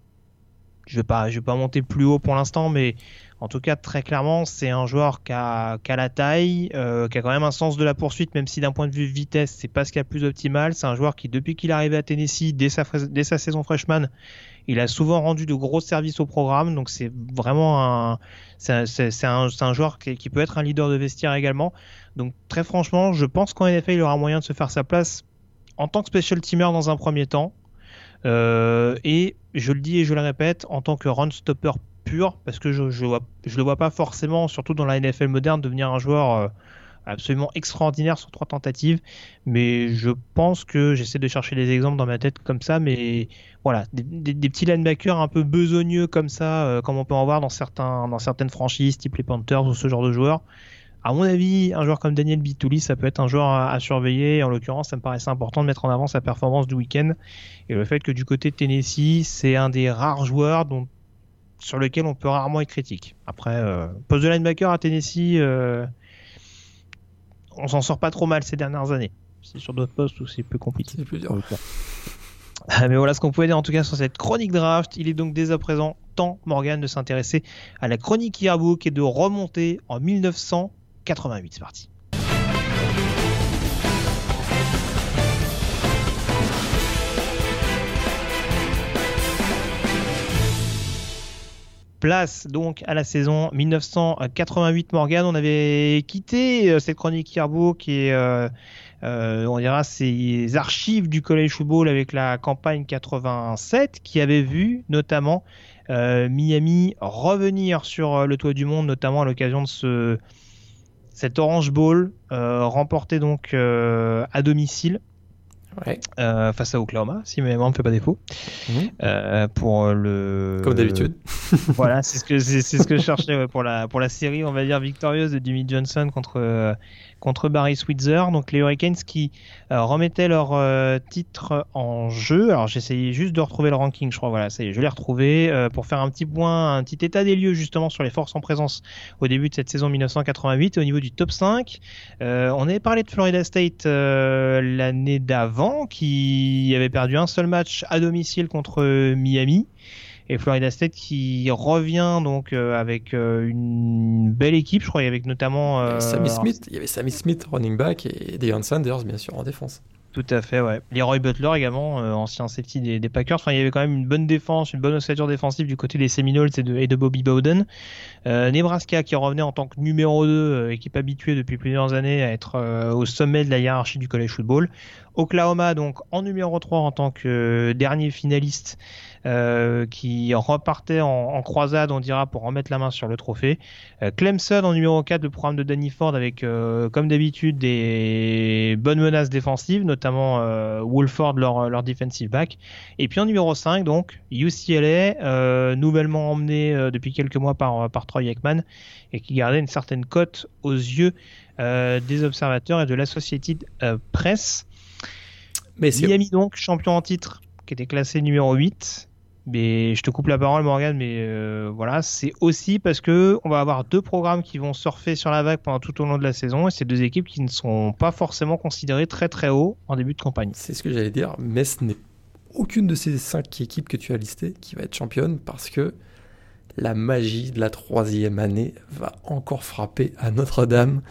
Je vais pas, je vais pas monter plus haut pour l'instant, mais en tout cas très clairement, c'est un joueur qui a, la taille, euh, qui a quand même un sens de la poursuite, même si d'un point de vue vitesse, c'est pas ce qu'il y a de plus optimal. C'est un joueur qui, depuis qu'il est arrivé à Tennessee, dès sa, saison freshman, il a souvent rendu de gros services au programme. Donc c'est vraiment un, joueur qui, peut être un leader de vestiaire également. Donc très franchement, je pense qu'en NFL, il aura moyen de se faire sa place en tant que special teamer dans un premier temps. Euh, et je le dis et je le répète, en tant que run stopper pur, parce que je je le vois pas forcément, surtout dans la NFL moderne, devenir un joueur euh, absolument extraordinaire sur trois tentatives. Mais je pense que j'essaie de chercher des exemples dans ma tête comme ça, mais voilà, des, petits linebackers un peu besogneux comme ça, euh, comme on peut en voir dans, dans certaines franchises, type les Panthers ou ce genre de joueurs. À mon avis, un joueur comme Daniel Bitouli, ça peut être un joueur à, à surveiller. En l'occurrence, ça me paraissait important de mettre en avant sa performance du week-end. Et le fait que du côté de Tennessee, c'est un des rares joueurs dont, sur lequel on peut rarement être critique. Après, euh, poste de linebacker à Tennessee, euh, on s'en sort pas trop mal ces dernières années. C'est sur d'autres postes où c'est plus compliqué. C'est plus dur. Mais voilà ce qu'on pouvait dire en tout cas sur cette chronique draft. Il est donc dès à présent temps, Morgan, de s'intéresser à la chronique yearbook et de remonter en 1988. C'est parti. Place donc à la saison 1988 Morgan. On avait quitté euh, cette chronique yearbook et euh, euh, on dira ces archives du College Football avec la campagne 87 qui avait vu notamment Miami revenir sur le toit du monde, notamment à l'occasion de ce cet Orange Bowl euh, remporté donc euh, à domicile Ouais. euh, face à Oklahoma, si ma mémoire ne me fait pas défaut, Mhm. euh, pour le Comme d'habitude. voilà, c'est ce que c'est ce que je cherchais ouais, pour la pour la série, on va dire victorieuse de Jimmy Johnson contre contre Barry Switzer. Donc les Hurricanes qui euh, remettaient leur euh, titre en jeu. Alors j'essayais juste de retrouver le ranking, je crois. Voilà, ça y est, je l'ai retrouvé euh, pour faire un petit point, un petit état des lieux justement sur les forces en présence au début de cette saison 1988 et au niveau du top 5. Euh, on avait parlé de Florida State l'année d'avant qui avait perdu un seul match à domicile contre Miami et Florida State qui revient donc euh, avec euh, une belle équipe, je crois, avec notamment euh, Sammy alors, Smith, il y avait Sammy Smith, running back, et Deion Sanders, bien sûr, en défense. Tout à fait, ouais. Leroy Butler également, euh, ancien safety des, des Packers. Enfin, il y avait quand même une bonne défense, une bonne ossature défensive du côté des Seminoles et de, et de Bobby Bowden. Euh, Nebraska qui revenait en tant que numéro 2, euh, équipe habituée depuis plusieurs années à être euh, au sommet de la hiérarchie du college football. Oklahoma donc en numéro 3 en tant que euh, dernier finaliste euh, qui repartait en, croisade, on dira, pour remettre la main sur le trophée. Euh, Clemson en numéro 4, le programme de Danny Ford avec, euh, comme d'habitude, des bonnes menaces défensives, notamment Wolford, leur, leur defensive back. Et puis en numéro 5, donc, UCLA, nouvellement emmené depuis quelques mois par, par Troy Ekman, et qui gardait une certaine cote aux yeux des observateurs et de l'Associated Press. Mais Miami donc, champion en titre, qui était classé numéro 8. Mais je te coupe la parole, Morgan, mais euh, voilà, c'est aussi parce que on va avoir deux programmes qui vont surfer sur la vague pendant tout au long de la saison, et c'est deux équipes qui ne sont pas forcément considérées très très haut en début de campagne. C'est ce que j'allais dire, mais ce n'est aucune de ces cinq équipes que tu as listées qui va être championne parce que la magie de la troisième année va encore frapper à Notre-Dame.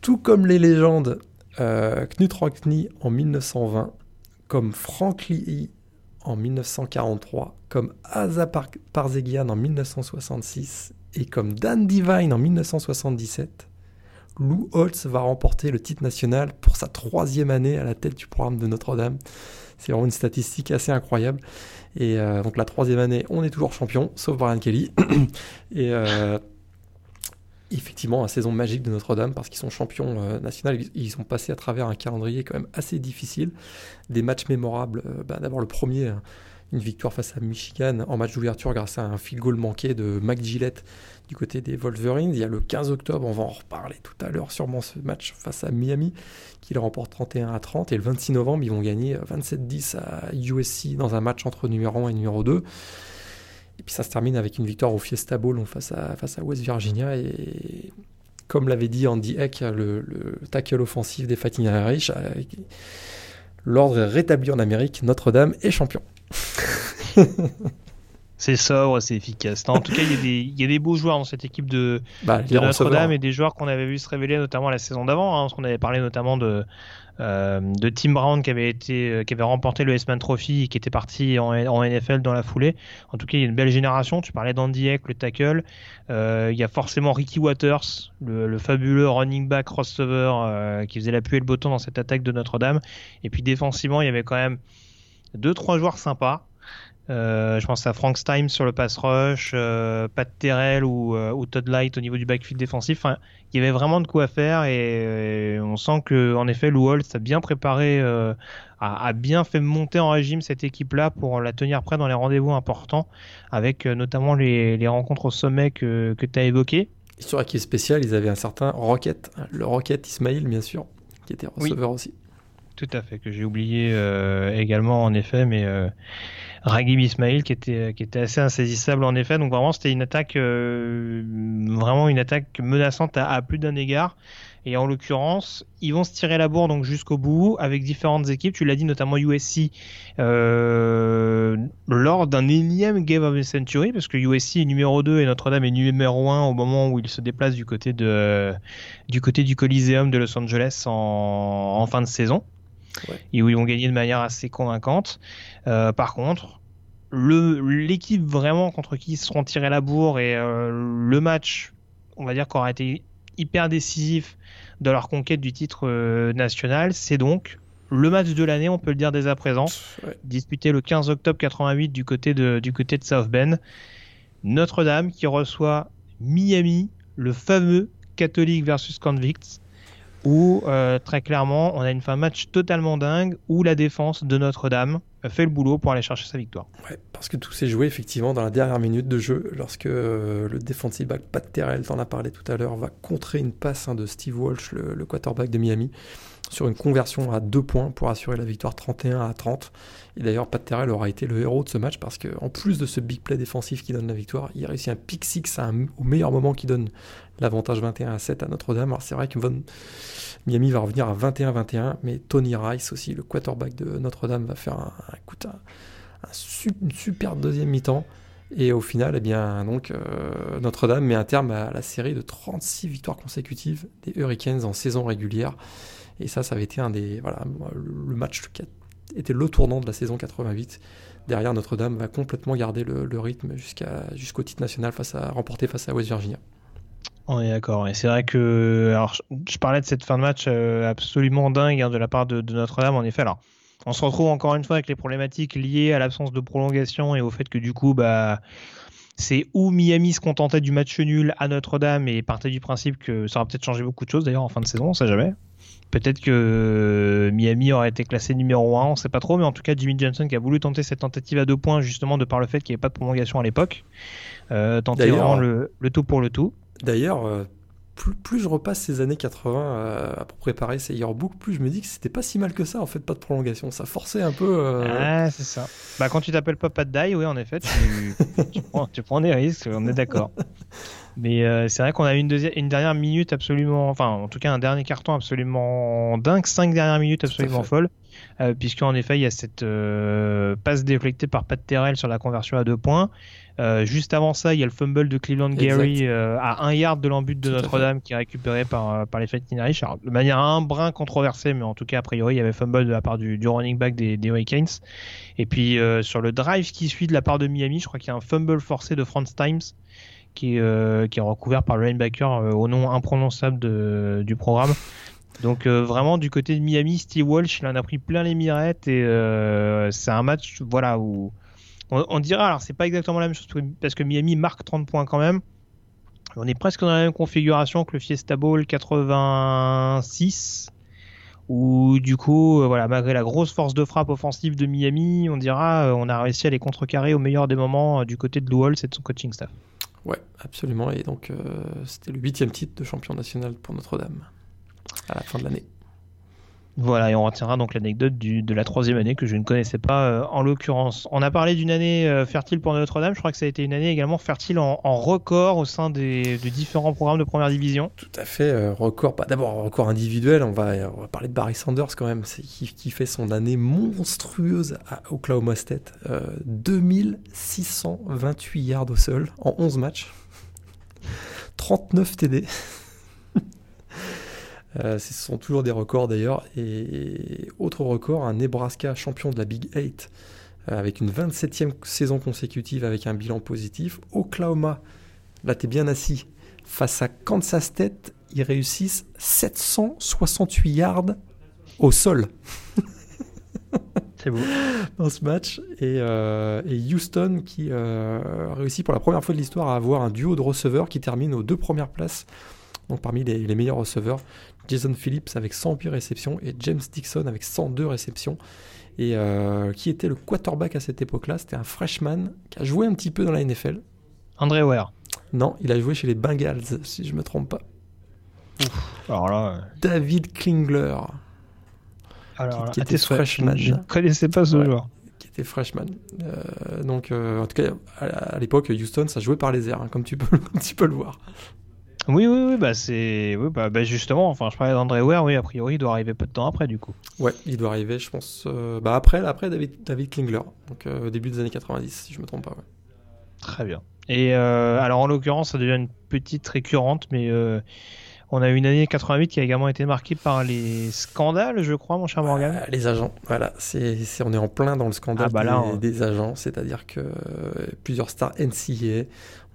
Tout comme les légendes euh, Knut Rockne en 1920, comme Frank Lee en 1943, comme Asa Parzegian en 1966 et comme Dan Divine en 1977, Lou Holtz va remporter le titre national pour sa troisième année à la tête du programme de Notre-Dame. C'est vraiment une statistique assez incroyable. Et euh, donc la troisième année, on est toujours champion, sauf Brian Kelly. et euh, effectivement, la saison magique de Notre-Dame parce qu'ils sont champions euh, nationaux. Ils, sont passés à travers un calendrier quand même assez difficile. Des matchs mémorables. Euh, bah, d'abord le premier, hein, une victoire face à Michigan en match d'ouverture grâce à un field goal manqué de Mac Gillette du côté des Wolverines. Il y a le 15 octobre, on va en reparler tout à l'heure, sûrement ce match face à Miami, qui le remporte 31 à 30. Et le 26 novembre, ils vont gagner 27-10 à USC dans un match entre numéro 1 et numéro 2. Et puis ça se termine avec une victoire au Fiesta Bowl face à, face à West Virginia. Et comme l'avait dit Andy Eck, le, tackle offensif des Fighting Irish, euh, l'ordre est rétabli en Amérique, Notre-Dame est champion. c'est sobre, c'est efficace. en tout cas, il y, a des beaux joueurs dans cette équipe de, bah, Notre-Dame et des joueurs qu'on avait vu se révéler notamment la saison d'avant. Hein, on avait parlé notamment de, euh, de Tim Brown qui avait été euh, qui avait remporté le S-Man Trophy et qui était parti en, NFL dans la foulée. En tout cas, il y a une belle génération. Tu parlais d'Andy Eck, le tackle. Euh, il y a forcément Ricky Waters, le, fabuleux running back crossover qui faisait l'appui et le botton dans cette attaque de Notre-Dame. Et puis défensivement, il y avait quand même deux trois joueurs sympas. Euh, je pense à Frank Stein sur le pass rush, euh, Pat Terrell ou, euh, ou, Todd Light au niveau du backfield défensif. il y avait vraiment de quoi faire et, on sent que en effet Lou Holtz a bien préparé, a, bien fait monter en régime cette équipe-là pour la tenir prête dans les rendez-vous importants, avec notamment les, les, rencontres au sommet que, que tu as évoquées. Sur qui est spéciale, ils avaient un certain Rocket, le Rocket Ismail bien sûr, qui était receveur aussi. Tout à fait, que j'ai oublié également en effet, mais Ragib Ismail qui était qui était assez insaisissable en effet. Donc vraiment c'était une attaque euh, vraiment une attaque menaçante à, plus d'un égard. Et en l'occurrence, ils vont se tirer la bourre donc jusqu'au bout avec différentes équipes. Tu l'as dit notamment USC euh, lors d'un énième Game of the Century parce que USC est numéro 2 et Notre-Dame est numéro 1 au moment où ils se déplacent du côté du côté Coliseum de Los Angeles en fin de saison. Et où ils ont gagné de manière assez convaincante. Euh, par contre, l'équipe vraiment contre qui ils seront tirés la bourre et euh, le match, on va dire, qui aura été hyper décisif de leur conquête du titre euh, national, c'est donc le match de l'année, on peut le dire dès à présent, disputé le 15 octobre 88 du côté de, du côté de South Bend. Notre-Dame qui reçoit Miami, le fameux catholique versus convicts où euh, très clairement on a une fin de match totalement dingue où la défense de Notre-Dame fait le boulot pour aller chercher sa victoire. Ouais, parce que tout s'est joué effectivement dans la dernière minute de jeu lorsque euh, le defensive back Pat Terrell, t'en as parlé tout à l'heure, va contrer une passe hein, de Steve Walsh, le, quarterback de Miami, sur une conversion à deux points pour assurer la victoire 31 à 30. Et d'ailleurs, Pat Terrell aura été le héros de ce match parce qu'en plus de ce big play défensif qui donne la victoire, il a réussi un pick six au meilleur moment qui donne l'avantage 21 à 7 à Notre-Dame. Alors c'est vrai que Miami va revenir à 21-21, mais Tony Rice aussi, le quarterback de Notre-Dame, va faire un, une super deuxième mi-temps. Et au final, eh bien, donc, euh, Notre-Dame met un terme à la série de 36 victoires consécutives des Hurricanes en saison régulière. Et ça, ça avait été un des, voilà, le match qui était le tournant de la saison 88. Derrière, Notre-Dame va complètement garder le, rythme jusqu'à, jusqu'au titre national face à, remporté face à West Virginia. On est d'accord. Et c'est vrai que, alors, je, parlais de cette fin de match euh, absolument dingue hein, de la part de, Notre-Dame. En effet, alors, on se retrouve encore une fois avec les problématiques liées à l'absence de prolongation et au fait que du coup, bah, c'est où Miami se contentait du match nul à Notre-Dame et partait du principe que ça aurait peut-être changé beaucoup de choses d'ailleurs en fin de saison, on sait jamais. Peut-être que Miami aurait été classé numéro 1, on sait pas trop, mais en tout cas Jimmy Johnson qui a voulu tenter cette tentative à deux points justement de par le fait qu'il n'y avait pas de prolongation à l'époque, euh, tenter vraiment le, le, tout pour le tout. D'ailleurs, euh, plus, je repasse ces années 80 euh, pour préparer ces yearbooks, plus je me dis que c'était pas si mal que ça, en fait, pas de prolongation. Ça forçait un peu. Euh... c'est ça. Bah, quand tu t'appelles pas Pat Die, oui, en effet, tu, tu, prends, tu, prends, des risques, on est d'accord. Mais euh, c'est vrai qu'on a eu une, deuxième, une dernière minute absolument, enfin, en tout cas, un dernier carton absolument dingue, cinq dernières minutes absolument folles. Euh, puisqu'en effet, il y a cette euh, passe déflectée par Pat Terrell sur la conversion à deux points. Euh, juste avant ça, il y a le fumble de Cleveland Gary à un yard de l'embut de Notre-Dame qui est récupéré par, par les Fighting Irish. Alors, de manière un brin controversée, mais en tout cas, a priori, il y avait fumble de la part du, du running back des, des Hurricanes. Et puis, sur le drive qui suit de la part de Miami, je crois qu'il y a un fumble forcé de Franz Times qui est, qui est recouvert par le linebacker au nom imprononçable du programme. Donc vraiment du côté de Miami, Steve Walsh, il en a pris plein les mirettes et c'est un match voilà où on, dira, alors c'est pas exactement la même chose parce que Miami marque 30 points quand même. On est presque dans la même configuration que le Fiesta Bowl 86 où du coup, euh, voilà, malgré la grosse force de frappe offensive de Miami, on dira, euh, on a réussi à les contrecarrer au meilleur des moments euh, du côté de Lou et de son coaching staff. Ouais, absolument. Et donc, c'était le huitième titre de champion national pour Notre-Dame à la fin de l'année. Voilà, et on retiendra donc l'anecdote de la troisième année que je ne connaissais pas euh, en l'occurrence. On a parlé d'une année euh, fertile pour Notre-Dame, je crois que ça a été une année également fertile en, record au sein des, de différents programmes de première division. Tout à fait, euh, record, bah, d'abord record individuel, on va, on va parler de Barry Sanders quand même, qui, qui, fait son année monstrueuse à Oklahoma State. 2628 yards au sol en 11 matchs, 39 TD. Euh, ce sont toujours des records d'ailleurs. Et, autre record, un Nebraska champion de la Big 8 euh, avec une 27e saison consécutive avec un bilan positif. Oklahoma, là t'es bien assis, face à Kansas State, ils réussissent 768 yards au sol. C'est beau. Dans ce match. Et, euh, Houston qui réussit pour la première fois de l'histoire à avoir un duo de receveurs qui termine aux deux premières places donc parmi les, les, meilleurs receveurs. Jason Phillips avec 108 réceptions et James Dixon avec 102 réceptions. Et euh, qui était le quarterback à cette époque-là? C'était un freshman qui a joué un petit peu dans la NFL. André Ware. Non, il a joué chez les Bengals, si je me trompe pas. alors là. David Klingler. Alors qui, était freshman. Je ne connaissais pas ce joueur. Qui était freshman. Euh, donc, euh, en tout cas, à, l'époque, Houston, ça jouait par les airs, hein, comme, tu peux, comme tu peux le voir. Oui, oui, oui, bah c'est, oui, bah, bah, justement, enfin, je parlais d'André Ware, oui, a priori, il doit arriver peu de temps après, du coup. Ouais, il doit arriver, je pense, euh, bah après, après David, David Klingler, donc euh, au début des années 90, si je me trompe pas. Ouais. Très bien. Et euh, alors, en l'occurrence, ça devient une petite récurrente, mais on a une année 88 qui a également été marquée par les scandales, je crois, mon cher Morgan. Euh, les agents, voilà. C'est, on est en plein dans le scandale ah, bah des, agents. C'est-à-dire que plusieurs stars NCA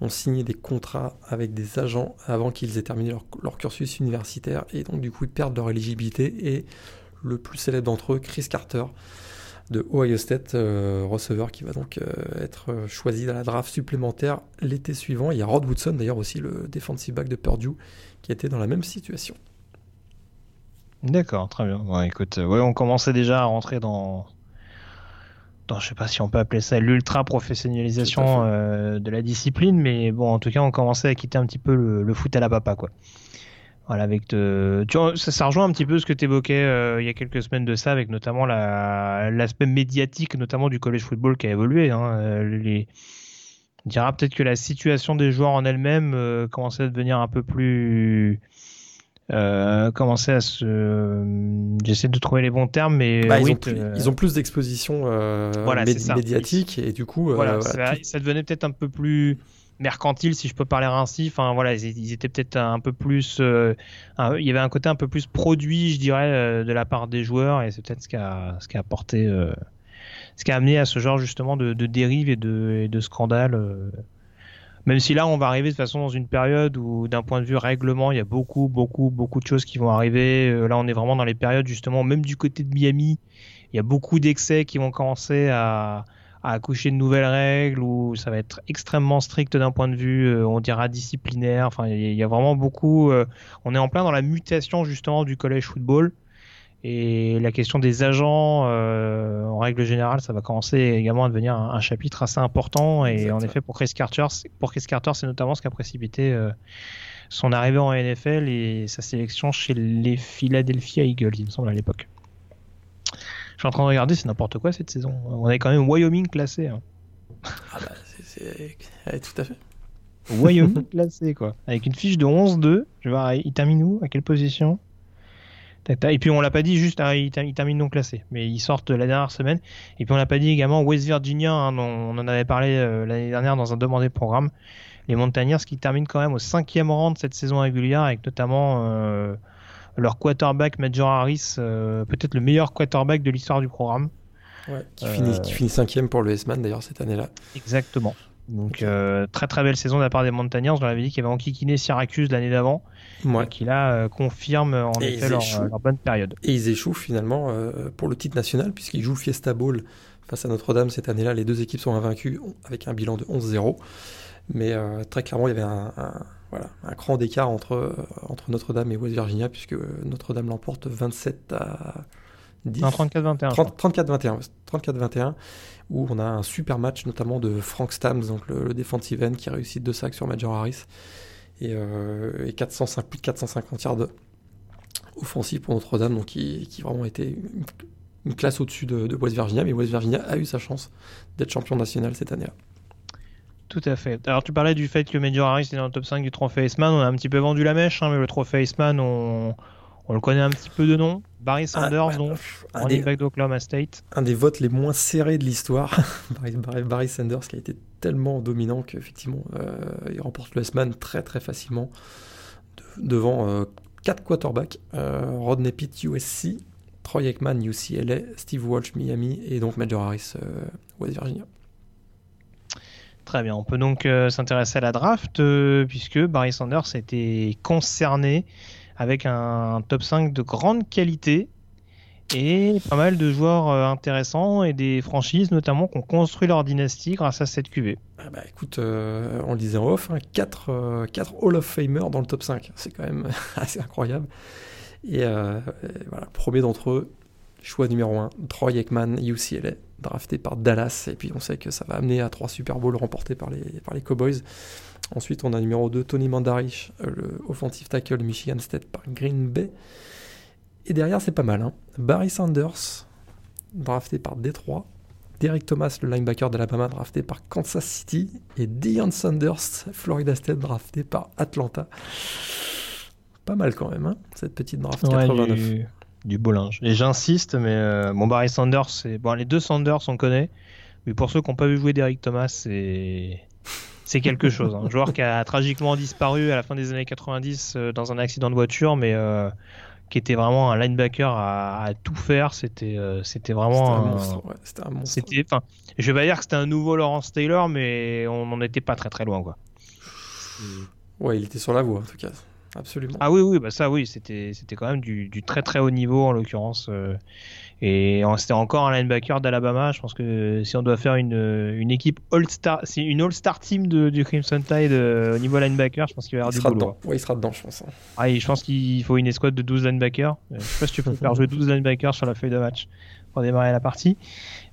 ont signé des contrats avec des agents avant qu'ils aient terminé leur, cursus universitaire. Et donc, du coup, ils perdent leur éligibilité. Et le plus célèbre d'entre eux, Chris Carter, de Ohio State, euh, receveur, qui va donc euh, être choisi dans la draft supplémentaire l'été suivant. Il y a Rod Woodson, d'ailleurs, aussi le defensive back de Purdue qui était dans la même situation. D'accord, très bien. Écoute, ouais, on commençait déjà à rentrer dans, dans je sais pas si on peut appeler ça l'ultra professionnalisation euh, de la discipline, mais bon, en tout cas, on commençait à quitter un petit peu le, foot à la papa, quoi. Voilà, avec tu ça, rejoint un petit peu ce que tu évoquais euh, il y a quelques semaines de ça, avec notamment l'aspect médiatique, notamment du college football qui a évolué. Hein. Euh, les, on dira peut-être que la situation des joueurs en elle-même euh, commençait à devenir un peu plus euh, commençait à se j'essaie de trouver les bons termes mais bah, ils, ont plus, d'exposition euh, médiatique et du coup voilà, ça, devenait peut-être un peu plus mercantile si je peux parler ainsi enfin voilà ils, étaient peut-être un peu plus il y avait un côté un peu plus produit je dirais de la part des joueurs et c'est peut-être ce qui a ce qui a apporté ce qui a amené à ce genre justement de, de dérive et de, de scandale. Même si là, on va arriver de toute façon dans une période où, d'un point de vue règlement, il y a beaucoup, beaucoup, beaucoup de choses qui vont arriver. Euh, là, on est vraiment dans les périodes justement, même du côté de Miami, il y a beaucoup d'excès qui vont commencer à, à accoucher de nouvelles règles où ça va être extrêmement strict d'un point de vue, euh, on dira disciplinaire. Enfin, il y, a vraiment beaucoup. Euh, on est en plein dans la mutation justement du collège football. Et la question des agents, euh, en règle générale, ça va commencer également à devenir un, chapitre assez important. Et en effet, pour Chris Carter, pour Chris Carter, c'est notamment ce qui a précipité son arrivée en NFL et sa sélection chez les Philadelphia Eagles, il me semble à l'époque. Je suis en train de regarder, c'est n'importe quoi cette saison. On est quand même Wyoming classé. Hein. Ah bah, c'est tout à fait. Wyoming classé, quoi. Avec une fiche de 11-2. Je vais voir, il termine où? À quelle position? Et puis on l'a pas dit juste, hein, il, termine non classé, mais ils sortent la dernière semaine. Et puis on l'a pas dit également West Virginia, hein, on en avait parlé euh, l'année dernière dans un demandé programme. Les Montagnards qui terminent quand même au cinquième rang de cette saison régulière, avec notamment euh, leur quarterback Major Harris, euh, peut-être le meilleur quarterback de l'histoire du programme. Ouais, qui, finit, qui finit cinquième pour le S-Man d'ailleurs cette année-là. Exactement. Donc très très belle saison de la part des Montagnards. On avait dit qu'il y avait enquiquiné Syracuse l'année d'avant. Et qui là euh, confirme en effet leur, bonne période. Et ils échouent finalement pour le titre national puisqu'ils jouent Fiesta Bowl face à Notre-Dame cette année-là. Les deux équipes sont invaincues avec un bilan de 11-0. Mais très clairement, il y avait un voilà, un cran d'écart entre, euh, entre Notre-Dame et West Virginia, puisque Notre-Dame l'emporte 27 à 10. 34-21. 34-21. 34-21, où on a un super match, notamment de Frank Stams, donc le, defensive end, qui a réussi deux sacs sur Major Harris, et, euh, et 405, plus de 450 yards offensifs pour Notre-Dame, donc qui, qui vraiment été une, classe au-dessus de, de West Virginia, mais West Virginia a eu sa chance d'être champion national cette année-là. Tout à fait. Alors tu parlais du fait que Major Harris est dans le top 5 du trophée Iceman. On a un petit peu vendu la mèche, hein, mais le trophée Iceman, on... on le connaît un petit peu de nom. Barry ah, Sanders, donc, un running back d'Oklahoma State. Un des votes les moins serrés de l'histoire. Barry, Sanders qui a été tellement dominant qu'effectivement, euh, il remporte le Iceman très très facilement devant euh, quatre quarterbacks. Euh, Rodney Pitt, USC, Troy Aikman, UCLA, Steve Walsh, Miami et donc Major Harris, West Virginia. Très bien, on peut donc euh, s'intéresser à la draft euh, puisque Barry Sanders était concerné avec un top 5 de grande qualité et pas mal de joueurs euh, intéressants et des franchises notamment qui ont construit leur dynastie grâce à cette QV. Ah bah écoute, on le disait en off, 4, hein, Hall of Famer dans le top 5, c'est quand même assez incroyable. Et, voilà, premier d'entre eux, choix numéro 1, Troy Aikman, UCLA drafté par Dallas. Et puis on sait que ça va amener à trois Super Bowls remportés par les, par les Cowboys. Ensuite, on a numéro 2, Tony Mandarich, euh, le offensive tackle Michigan State par Green Bay. Et derrière, c'est pas mal. Hein. Barry Sanders, drafté par Detroit. Derek Thomas, le linebacker d'Alabama, drafté par Kansas City. Et Deion Sanders, Florida State, drafté par Atlanta. Pas mal quand même, hein, cette petite draft 89 du beau linge. Et j'insiste, mais euh, bon, Barry Sanders, c'est bon, les deux Sanders, on connaît, mais pour ceux qui n'ont pas vu jouer Derek Thomas, c'est c'est quelque chose. Un joueur qui a tragiquement disparu à la fin des années 90 euh, dans un accident de voiture, mais euh, qui était vraiment un linebacker à, tout faire. C'était c'était vraiment un, monstre. c'était un monstre. C'était, enfin, je vais pas dire que c'était un nouveau Lawrence Taylor, mais on n'en était pas très très loin, quoi. Ouais, il était sur la voie en tout cas absolument. Ah oui, oui, bah ça, oui, c'était, c'était quand même du, très très haut niveau en l'occurrence. Euh, et c'était encore un linebacker d'Alabama. Je pense que si on doit faire une, une équipe All-Star, c'est une All-Star team de, du Crimson Tide euh, au niveau linebacker, je pense qu'il va y avoir du boulot. Dedans. Ouais, il sera dedans, je pense. Hein. Ah, et je pense qu'il faut une escouade de 12 linebackers. Je sais pas si tu peux faire jouer 12 linebackers sur la feuille de match pour démarrer la partie.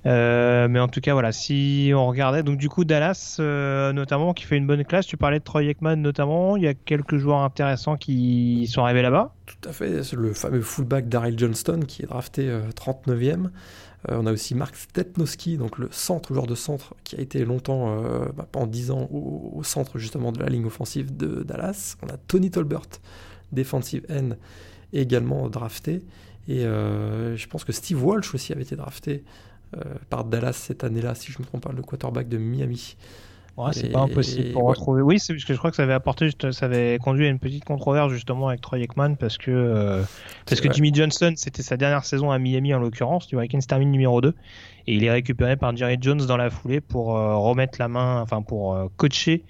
Euh, mais en tout cas, voilà, si on regardait, donc du coup, Dallas, euh, notamment, qui fait une bonne classe, tu parlais de Troy Aikman notamment, il y a quelques joueurs intéressants qui sont arrivés là-bas. Tout à fait, le fameux fullback Daryl Johnston qui est drafté 39e. Euh, on a aussi Mark Stetnowski, donc le centre, joueur de centre, qui a été longtemps, bah, pendant 10 ans, au, centre justement de la ligne offensive de Dallas. On a Tony Tolbert, defensive end, également drafté. Et je pense que Steve Walsh aussi avait été drafté euh, par Dallas cette année-là, si je me trompe pas, le quarterback de Miami. Ouais, c'est pas impossible pour retrouver. Oui, c'est parce que je crois que ça avait apporté, ça avait conduit à une petite controverse justement avec Troy Aikman parce que euh, parce que Jimmy Johnson, c'était sa dernière saison à Miami en l'occurrence, du Vikings termine numéro 2 et il est récupéré par Jerry Jones dans la foulée pour euh, remettre la main, enfin pour coacher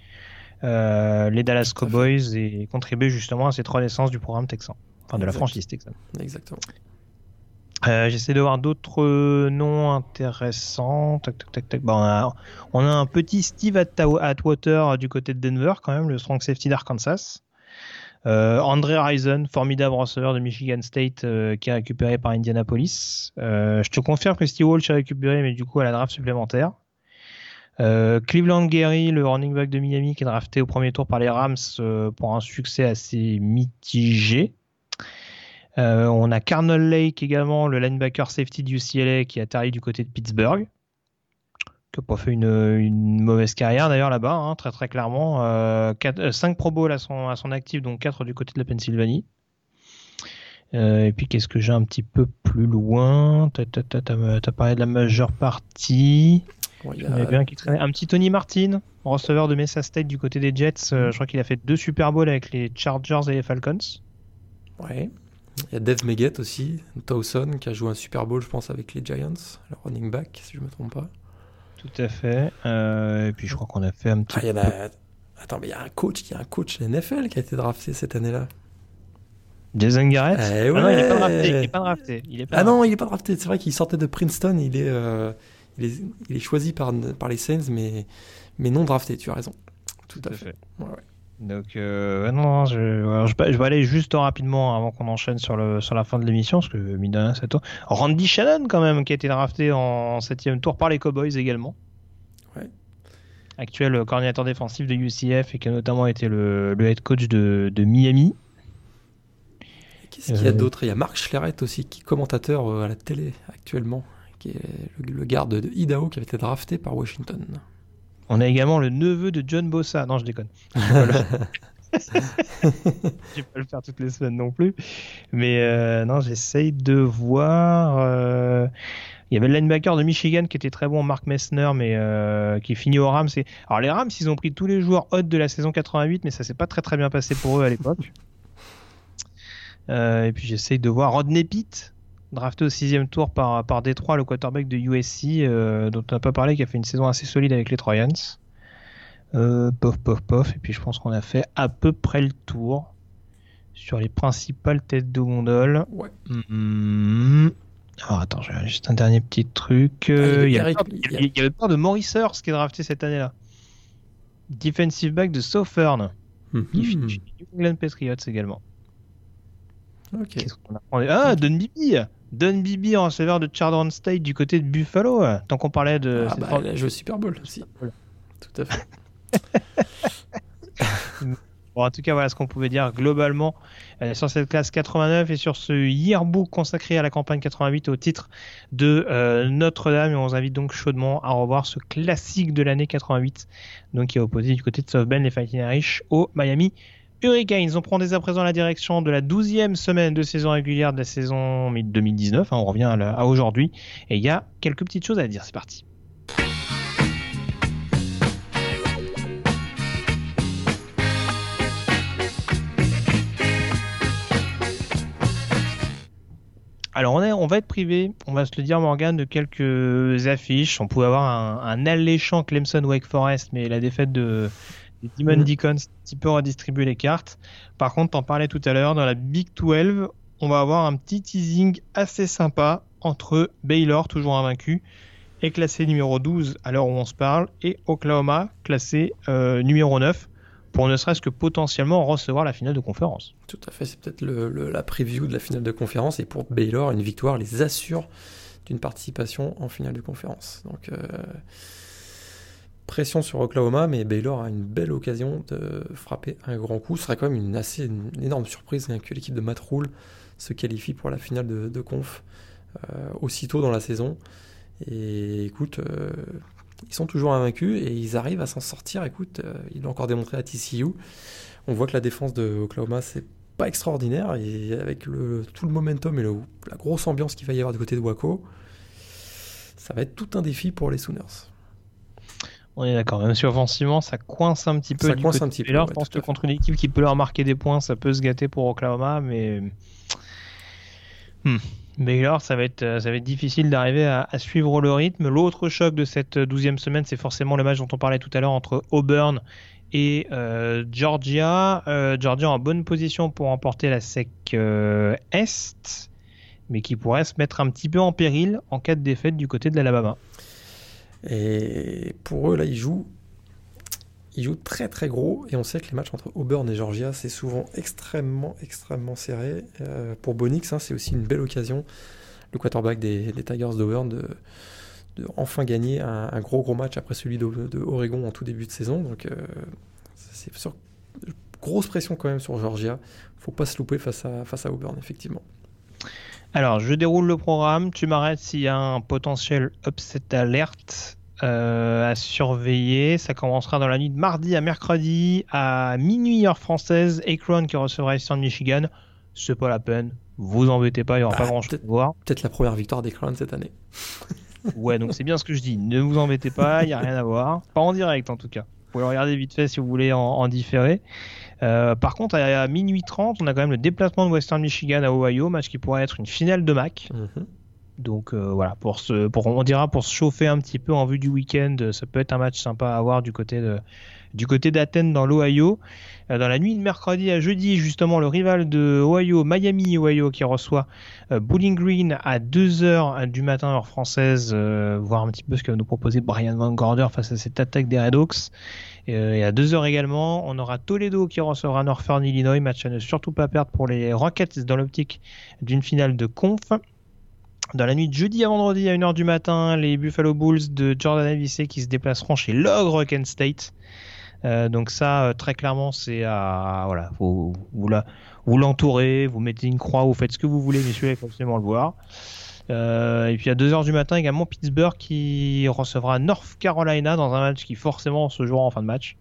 les Dallas Cowboys et contribuer justement à cette renaissance du programme texan, enfin de la franchise texan. Exactement. J'essaie de voir d'autres noms intéressants. On, a, un petit Steve Atwater du côté de Denver, quand même, le strong safety d'Arkansas. Euh, André Rison, formidable receveur de Michigan State euh, qui a récupéré par Indianapolis. Euh, je te confirme que Steve Walsh a récupéré, mais du coup à la draft supplémentaire. Cleveland Gary, le running back de Miami, qui est drafté au premier tour par les Rams pour un succès assez mitigé. On a Carnell Lake également, le linebacker safety du UCLA qui a atterri du côté de Pittsburgh qui n'a pas fait une, mauvaise carrière d'ailleurs là-bas, hein, très très clairement. 5 euh, Pro Bowl à son, à son actif, donc 4 du côté de la Pennsylvanie. Euh, et puis qu'est-ce que j'ai un petit peu plus loin? T'as as, parlé de la majeure partie. bien qui Un petit Tony Martin, receveur de Mesa State du côté des Jets. Euh, je crois qu'il a fait deux Super Bowls avec les Chargers et les Falcons. Ouais. Il y a Dave Meggett aussi, Towson, qui a joué un Super Bowl, je pense, avec les Giants, le running back, si je ne me trompe pas. Tout à fait. Euh, et puis je crois qu'on a fait un petit. Ah, Attends, mais il y a un coach, il y a un coach NFL qui a été drafté cette année-là. Jason Garrett eh ah non, il n'est pas drafté. Il est pas drafté. Il est pas ah non, il n'est pas drafté. C'est vrai qu'il sortait de Princeton. Il est, euh, il est, il est, choisi par, par les Saints, mais, mais non drafté. Tu as raison. Tout, à, fait. Ouais, ouais. Donc, euh, non, je, je, vais aller juste rapidement avant qu'on enchaîne sur, le, sur la fin de l'émission, parce que mine c'est toi. Randy Shannon, quand même, qui a été drafté en septième tour par les Cowboys également. Ouais. Actuel coordinateur défensif de UCF et qui a notamment été le, le head coach de, de Miami. Qu'est-ce qu'il y a euh, d'autre? Il y a Marc Schlereth aussi, qui est commentateur euh, à la télé actuellement, qui est le, le garde de Idaho qui avait été drafté par Washington. On a également le neveu de John Bossa. Non, je déconne. je vais pas le faire toutes les semaines non plus. Mais euh, non, j'essaye de voir. Euh, il y avait le linebacker de Michigan qui était très bon, Mark Messner, mais euh, qui finit au Rams. Alors les Rams, ils ont pris tous les joueurs hot de la saison 88, mais ça s'est pas très très bien passé pour eux à l'époque. et puis j'essaye de voir Rodney Pitt, drafté au sixième tour par, par Détroit, le quarterback de USC, euh, dont on n'a pas parlé, qui a fait une saison assez solide avec les Troyans. Euh, pof, pof, pof. Et puis je pense qu'on a fait à peu près le tour sur les principales têtes de gondole. Ouais. Mm-hmm. Alors attends, j'ai juste un dernier petit truc. il, y avait peur, de Maurice Hurst qui est drafté cette année-là. Defensive back de Southern. Mm England Patriots également. Ok. Ah, Don Bibi Don Bibi en receveur de Chardon State du côté de Buffalo, tant qu'on parlait de. Ah bah, elle a joué Super Bowl aussi. Tout à fait. bon, en tout cas, voilà ce qu'on pouvait dire globalement euh, sur cette classe 89 et sur ce yearbook consacré à la campagne 88 au titre de euh, Notre-Dame. Et on vous invite donc chaudement à revoir ce classique de l'année 88, donc qui est opposé du côté de South Bend, les Fighting Irish, au Miami Hurricanes, on prend dès à présent la direction de la douzième semaine de saison régulière de la saison 2019. Hein, on revient à, aujourd'hui. Et il y a quelques petites choses à dire. C'est parti. Alors on, est, on va être privé, on va se le dire Morgan, de quelques affiches. On pouvait avoir un alléchant Clemson Wake Forest, mais la défaite de, Demon mm. Deacon, un petit peu redistribuer les cartes. Par contre, t'en parlais tout à l'heure, dans la Big 12, on va avoir un petit teasing assez sympa entre Baylor, toujours invaincu, et classé numéro 12 à l'heure où on se parle, et Oklahoma, classé euh, numéro 9, pour ne serait-ce que potentiellement recevoir la finale de conférence. Tout à fait, c'est peut-être la preview de la finale de conférence, et pour Baylor, une victoire les assure d'une participation en finale de conférence. Donc. Euh, pression sur Oklahoma, mais Baylor a une belle occasion de frapper un grand coup. Ce serait quand même une assez énorme surprise que l'équipe de Matt se qualifie pour la finale de, conf euh, aussitôt dans la saison. Et écoute, euh, ils sont toujours invaincus et ils arrivent à s'en sortir. Écoute, euh, ils l'ont encore démontré à TCU. On voit que la défense de Oklahoma, c'est pas extraordinaire. Et avec tout le momentum et la grosse ambiance qu'il va y avoir du côté de Waco, ça va être tout un défi pour les Sooners. On est d'accord. Même si offensivement, ça coince un petit peu. Ça coince un petit peu. je pense que contre une équipe qui peut leur marquer des points, ça peut se gâter pour Oklahoma, mais. Hmm. Baylor, ça va être, euh, ça va être difficile d'arriver à, suivre le rythme. L'autre choc de cette douzième semaine, c'est forcément le match dont on parlait tout à l'heure entre Auburn et Georgia. Georgia en bonne position pour remporter la SEC Est, mais qui pourrait se mettre un petit peu en péril en cas de défaite du côté de l'Alabama. Et pour eux, là, ils jouent, ils jouent très très gros. Et on sait que les matchs entre Auburn et Georgia, c'est souvent extrêmement, extrêmement serré. Euh, pour Bonix, hein, c'est aussi une belle occasion, le quarterback des, Tigers d'Auburn, de, enfin gagner un, gros gros match après celui de, Oregon en tout début de saison. Donc, euh, c'est sûr, grosse pression quand même sur Georgia. Faut pas se louper face à, face à Auburn, effectivement. Alors, je déroule le programme. Tu m'arrêtes s'il y a un potentiel upset alerte euh, à surveiller. Ça commencera dans la nuit de mardi à mercredi à minuit heure française. Akron qui recevra Eastern Michigan. C'est pas la peine. Vous embêtez pas, il n'y aura pas bah, grand chose à voir. Peut-être la première victoire d'Akron cette année. ouais, donc c'est bien ce que je dis. Ne vous embêtez pas, il n'y a rien à voir. Pas en direct en tout cas. Vous pouvez regarder vite fait si vous voulez en, en différé. Euh, par contre, à, minuit 30, on a quand même le déplacement de Western Michigan à Ohio, match qui pourrait être une finale de MAC. Mhm. Donc euh, voilà, pour se, pour, on dira pour se chauffer un petit peu en vue du week-end, ça peut être un match sympa à avoir du côté du côté d'Athènes dans l'Ohio. Euh, dans la nuit de mercredi à jeudi, justement, le rival de Ohio, Miami, Ohio, qui reçoit Bowling Green à 2h du matin heure française, voir un petit peu ce que va nous proposer Brian Van Gorder face à cette attaque des Red Hawks. Euh, et, à 2h également, on aura Toledo qui recevra Northern Illinois, match à ne surtout pas perdre pour les Rockets dans l'optique d'une finale de conf. Dans la nuit de jeudi à vendredi à 1h du matin, les Buffalo Bulls de Jordan Avicet qui se déplaceront chez l'ogre Kent State. Euh, donc ça, euh, très clairement, c'est à voilà, vous, vous l'entourez, vous mettez une croix, vous faites ce que vous voulez, messieurs, il faut absolument le voir. Euh, et puis à 2h du matin également Pittsburgh qui recevra North Carolina dans un match qui forcément se jouera en fin de match.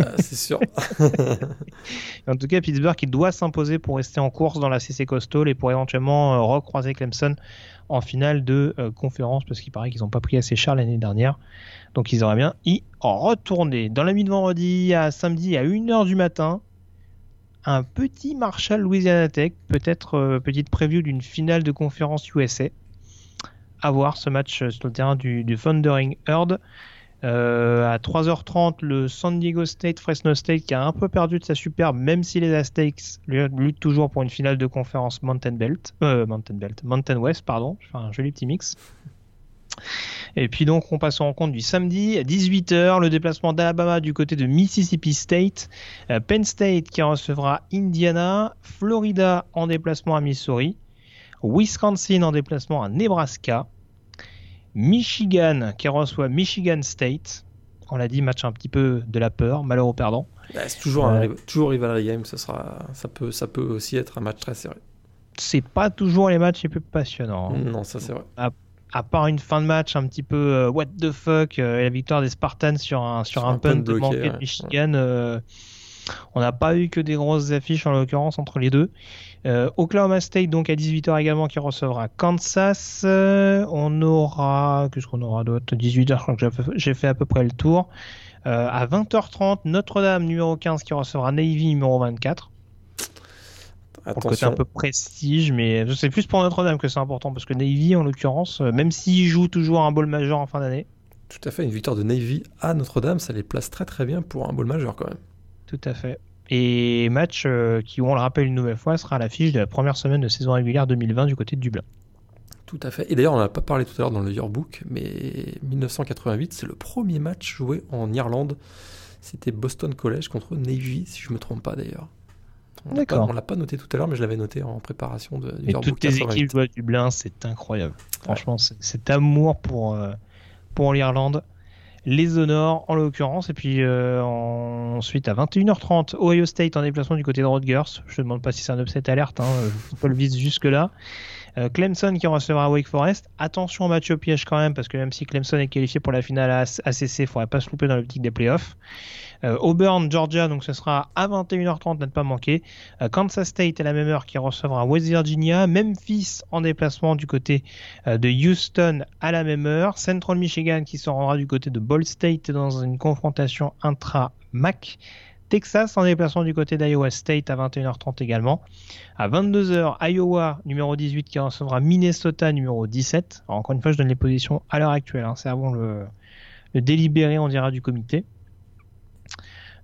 Euh, c'est sûr. en tout cas, Pittsburgh qui doit s'imposer pour rester en course dans la CC Coastal et pour éventuellement euh, recroiser Clemson en finale de conférence parce qu'il paraît qu'ils n'ont pas pris assez cher l'année dernière. Donc ils auraient bien y retourner. Dans la nuit de vendredi à samedi à 1h du matin, un petit Marshall Louisiana Tech, peut-être euh, petite preview d'une finale de conférence USA. À voir ce match euh, sur le terrain du, Thundering Herd. Euh, à 3h30, le San Diego State, Fresno State qui a un peu perdu de sa superbe, même si les Aztecs luttent toujours pour une finale de conférence Mountain Belt, Mountain Belt, Mountain West, pardon. Un joli petit mix. Et puis donc on passe en compte du samedi à 18h, le déplacement d'Alabama du côté de Mississippi State, euh, Penn State qui recevra Indiana, Florida en déplacement à Missouri, Wisconsin en déplacement à Nebraska, Michigan qui reçoit Michigan State. On l'a dit, match un petit peu de la peur, malheureux perdant. Bah, c'est toujours un euh, toujours rivalry game, ça, sera, ça, peut, ça peut aussi être un match très serré. C'est pas toujours les matchs les plus passionnants. Hein. Non, ça c'est vrai à part une fin de match un petit peu euh, what the fuck euh, et la victoire des Spartans sur un sur, un, punt, manqué de Michigan, euh, on n'a pas eu que des grosses affiches en l'occurrence entre les deux. Oklahoma State donc à 18h également qui recevra Kansas. on aura qu'est-ce qu'on aura d'autre? 18h je crois que j'ai fait à peu près le tour. à 20h30 Notre-Dame numéro 15 qui recevra Navy numéro 24 pour le côté un peu prestige, mais c'est plus pour Notre-Dame que c'est important parce que Navy, en l'occurrence, euh, même s'ils jouent toujours un ball majeur en fin d'année. Tout à fait, une victoire de Navy à Notre-Dame, ça les place très très bien pour un ball majeur quand même. Tout à fait. Et match euh, qui, on le rappelle une nouvelle fois, sera l'affiche de la première semaine de saison régulière 2020 du côté de Dublin. Tout à fait. Et d'ailleurs, on n'a pas parlé tout à l'heure dans le yearbook, mais 1988, c'est le premier match joué en Irlande. C'était Boston College contre Navy, si je ne me trompe pas d'ailleurs. On l'a pas noté tout à l'heure, mais je l'avais noté en préparation de. Et toutes tes équipes jouent à Dublin, c'est incroyable. Franchement, cet amour pour euh, pour l'Irlande les honore en l'occurrence. Et puis euh, ensuite à 21h30, Ohio State en déplacement du côté de Rutgers. Je ne demande pas si c'est un upset alerte, hein, je pas le vise jusque là. Euh, Clemson qui recevra Wake Forest. Attention au match au piège quand même, parce que même si Clemson est qualifié pour la finale ACC, il ne faudrait pas se louper dans l'optique des playoffs. Euh, Auburn, Georgia, donc ce sera à 21h30, n'a pas manqué. Euh, Kansas State à la même heure qui recevra West Virginia. Memphis en déplacement du côté de Houston à la même heure. Central Michigan qui se rendra du côté de Ball State dans une confrontation intra-MAC. Texas en déplacement du côté d'Iowa State à 21h30 également. À 22h, Iowa numéro 18 qui recevra Minnesota numéro 17. encore une fois, je donne les positions à l'heure actuelle. Hein. C'est avant le, le, délibéré, on dira, du comité.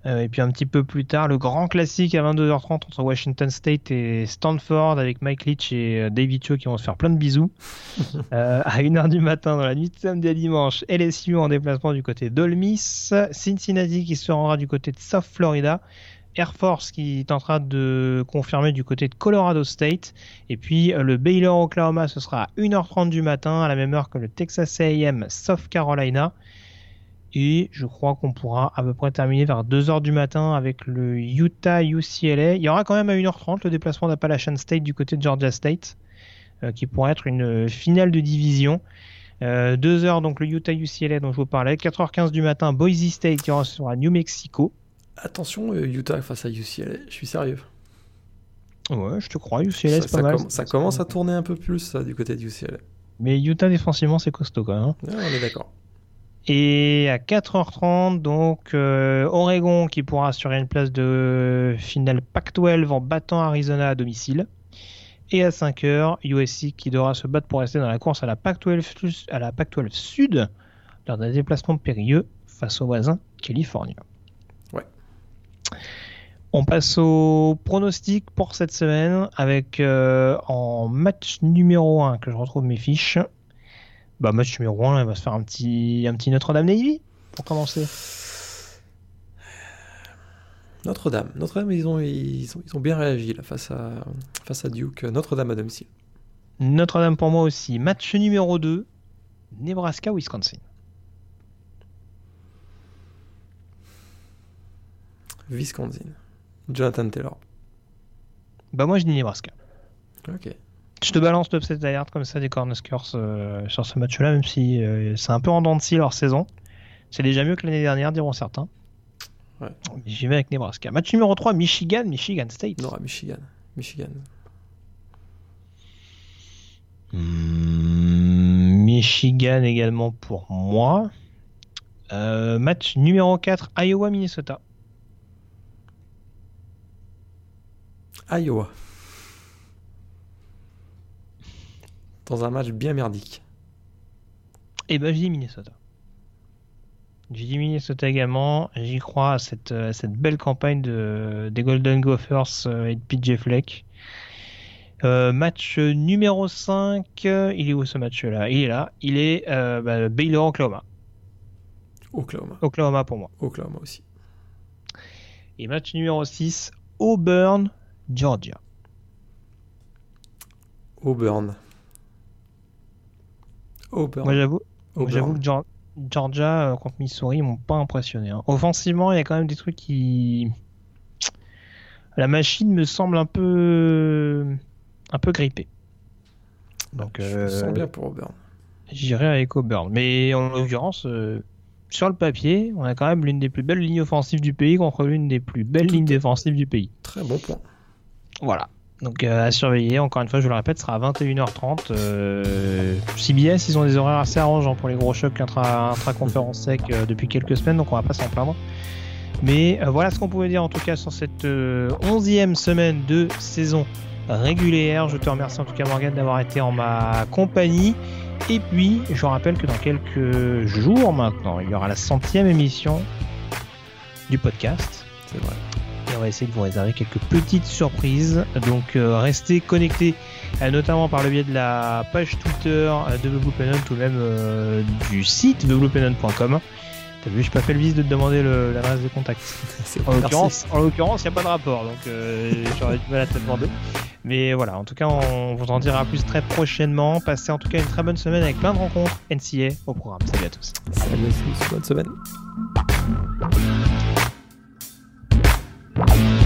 Euh, et puis un petit peu plus tard, le grand classique à 22h30 entre Washington State et Stanford avec Mike Leach et euh, David Cho qui vont se faire plein de bisous. Euh, à 1h du matin dans la nuit de samedi à dimanche, LSU en déplacement du côté d'Olmis, Cincinnati qui se rendra du côté de South Florida. Air Force qui tentera de confirmer du côté de Colorado State. Et puis le Baylor Oklahoma, ce sera à 1h30 du matin, à la même heure que le Texas AM South Carolina. Et je crois qu'on pourra à peu près terminer vers 2h du matin avec le Utah UCLA. Il y aura quand même à 1h30 le déplacement d'Appalachian State du côté de Georgia State, euh, qui pourrait être une finale de division. Euh, 2h donc le Utah UCLA dont je vous parlais. 4h15 du matin, Boise State qui recevra New Mexico. Attention, euh, Utah face à UCLA, je suis sérieux. Ouais, je te crois, UCLA c'est pas ça mal. ça commence à tourner un peu plus ça, du côté de UCLA. Mais Utah défensivement c'est costaud quand même. hein. Ouais, on est d'accord. Et à 4h30, donc euh, Oregon qui pourra assurer une place de finale Pac-12 en battant Arizona à domicile. Et à 5h, USC qui devra se battre pour rester dans la course à la Pac-12, Sud- à la Pac-12 Sud lors d'un déplacement périlleux face aux voisins californiens. Ouais. On passe au pronostic pour cette semaine avec euh, en match numéro 1 que je retrouve mes fiches. Bah match numéro 1, il va se faire un petit, un petit Notre-Dame Navy pour commencer. Notre-Dame. Notre-Dame, ils ont, ils, ont, ils ont bien réagi là, face, à, face à Duke. Notre-Dame à domicile. Notre-Dame pour moi aussi. Match numéro 2, Nebraska-Wisconsin. Wisconsin. Jonathan Taylor. Bah moi je dis Nebraska. Ok. Je te balance l'upset alert comme ça des Cornhuskers euh, sur ce match-là, même si euh, c'est un peu en dents de scie leur saison. C'est déjà mieux que l'année dernière, diront certains. Ouais. Mais J'y vais avec Nebraska. Match numéro 3, Michigan, Michigan State. Non, Michigan. Michigan. Hmm, Michigan également pour moi. Euh, match numéro 4, Iowa-Minnesota. Iowa. Dans un match bien merdique. Et ben je dis Minnesota. Je dis Minnesota également. J'y crois à cette, à cette belle campagne de, des Golden Gophers euh, et de PJ Fleck. Euh, match numéro 5, euh, il est où ce match-là? Il est là. Il est euh, bah, Baylor-Oklahoma. Oklahoma. Oklahoma pour moi. Oklahoma aussi. Et match numéro 6, Auburn-Georgia. Auburn. Moi j'avoue, que Geor- Georgia euh, contre Missouri ils m'ont pas impressionné. hein. Offensivement, il y a quand même des trucs qui. La machine me semble un peu. un peu grippée. Donc, Je euh, sens bien pour Auburn. j'irai avec Auburn. Mais en l'occurrence, euh, sur le papier, on a quand même l'une des plus belles lignes offensives du pays contre l'une des plus belles Tout lignes défensives du pays. Très bon point. Voilà. Donc euh, à surveiller, encore une fois, je le répète, ce sera à 21h30. Euh, CBS, ils ont des horaires assez arrangeants pour les gros chocs intra- intra-conférence sec euh, depuis quelques semaines, donc on va pas s'en plaindre. Mais euh, voilà ce qu'on pouvait dire en tout cas sur cette euh, onzième semaine de saison régulière. Je te remercie en tout cas Morgane d'avoir été en ma compagnie. Et puis, je rappelle que dans quelques jours maintenant, il y aura la centième émission du podcast. C'est vrai. Et on va essayer de vous réserver quelques petites surprises. Donc euh, restez connectés, euh, notamment par le biais de la page Twitter euh, de The Blue Pennon ou même du site thebluepennon.com. T'as vu, j'ai pas fait le vice de te demander l'adresse de contact. En l'occurrence, en l'occurrence, il n'y a pas de rapport, donc j'aurais du mal à te demander. Mais voilà, en tout cas, on vous en dira plus très prochainement. Passez en tout cas une très bonne semaine avec plein de rencontres NCA au programme. Salut à tous. Salut à tous. Bonne semaine. Bye.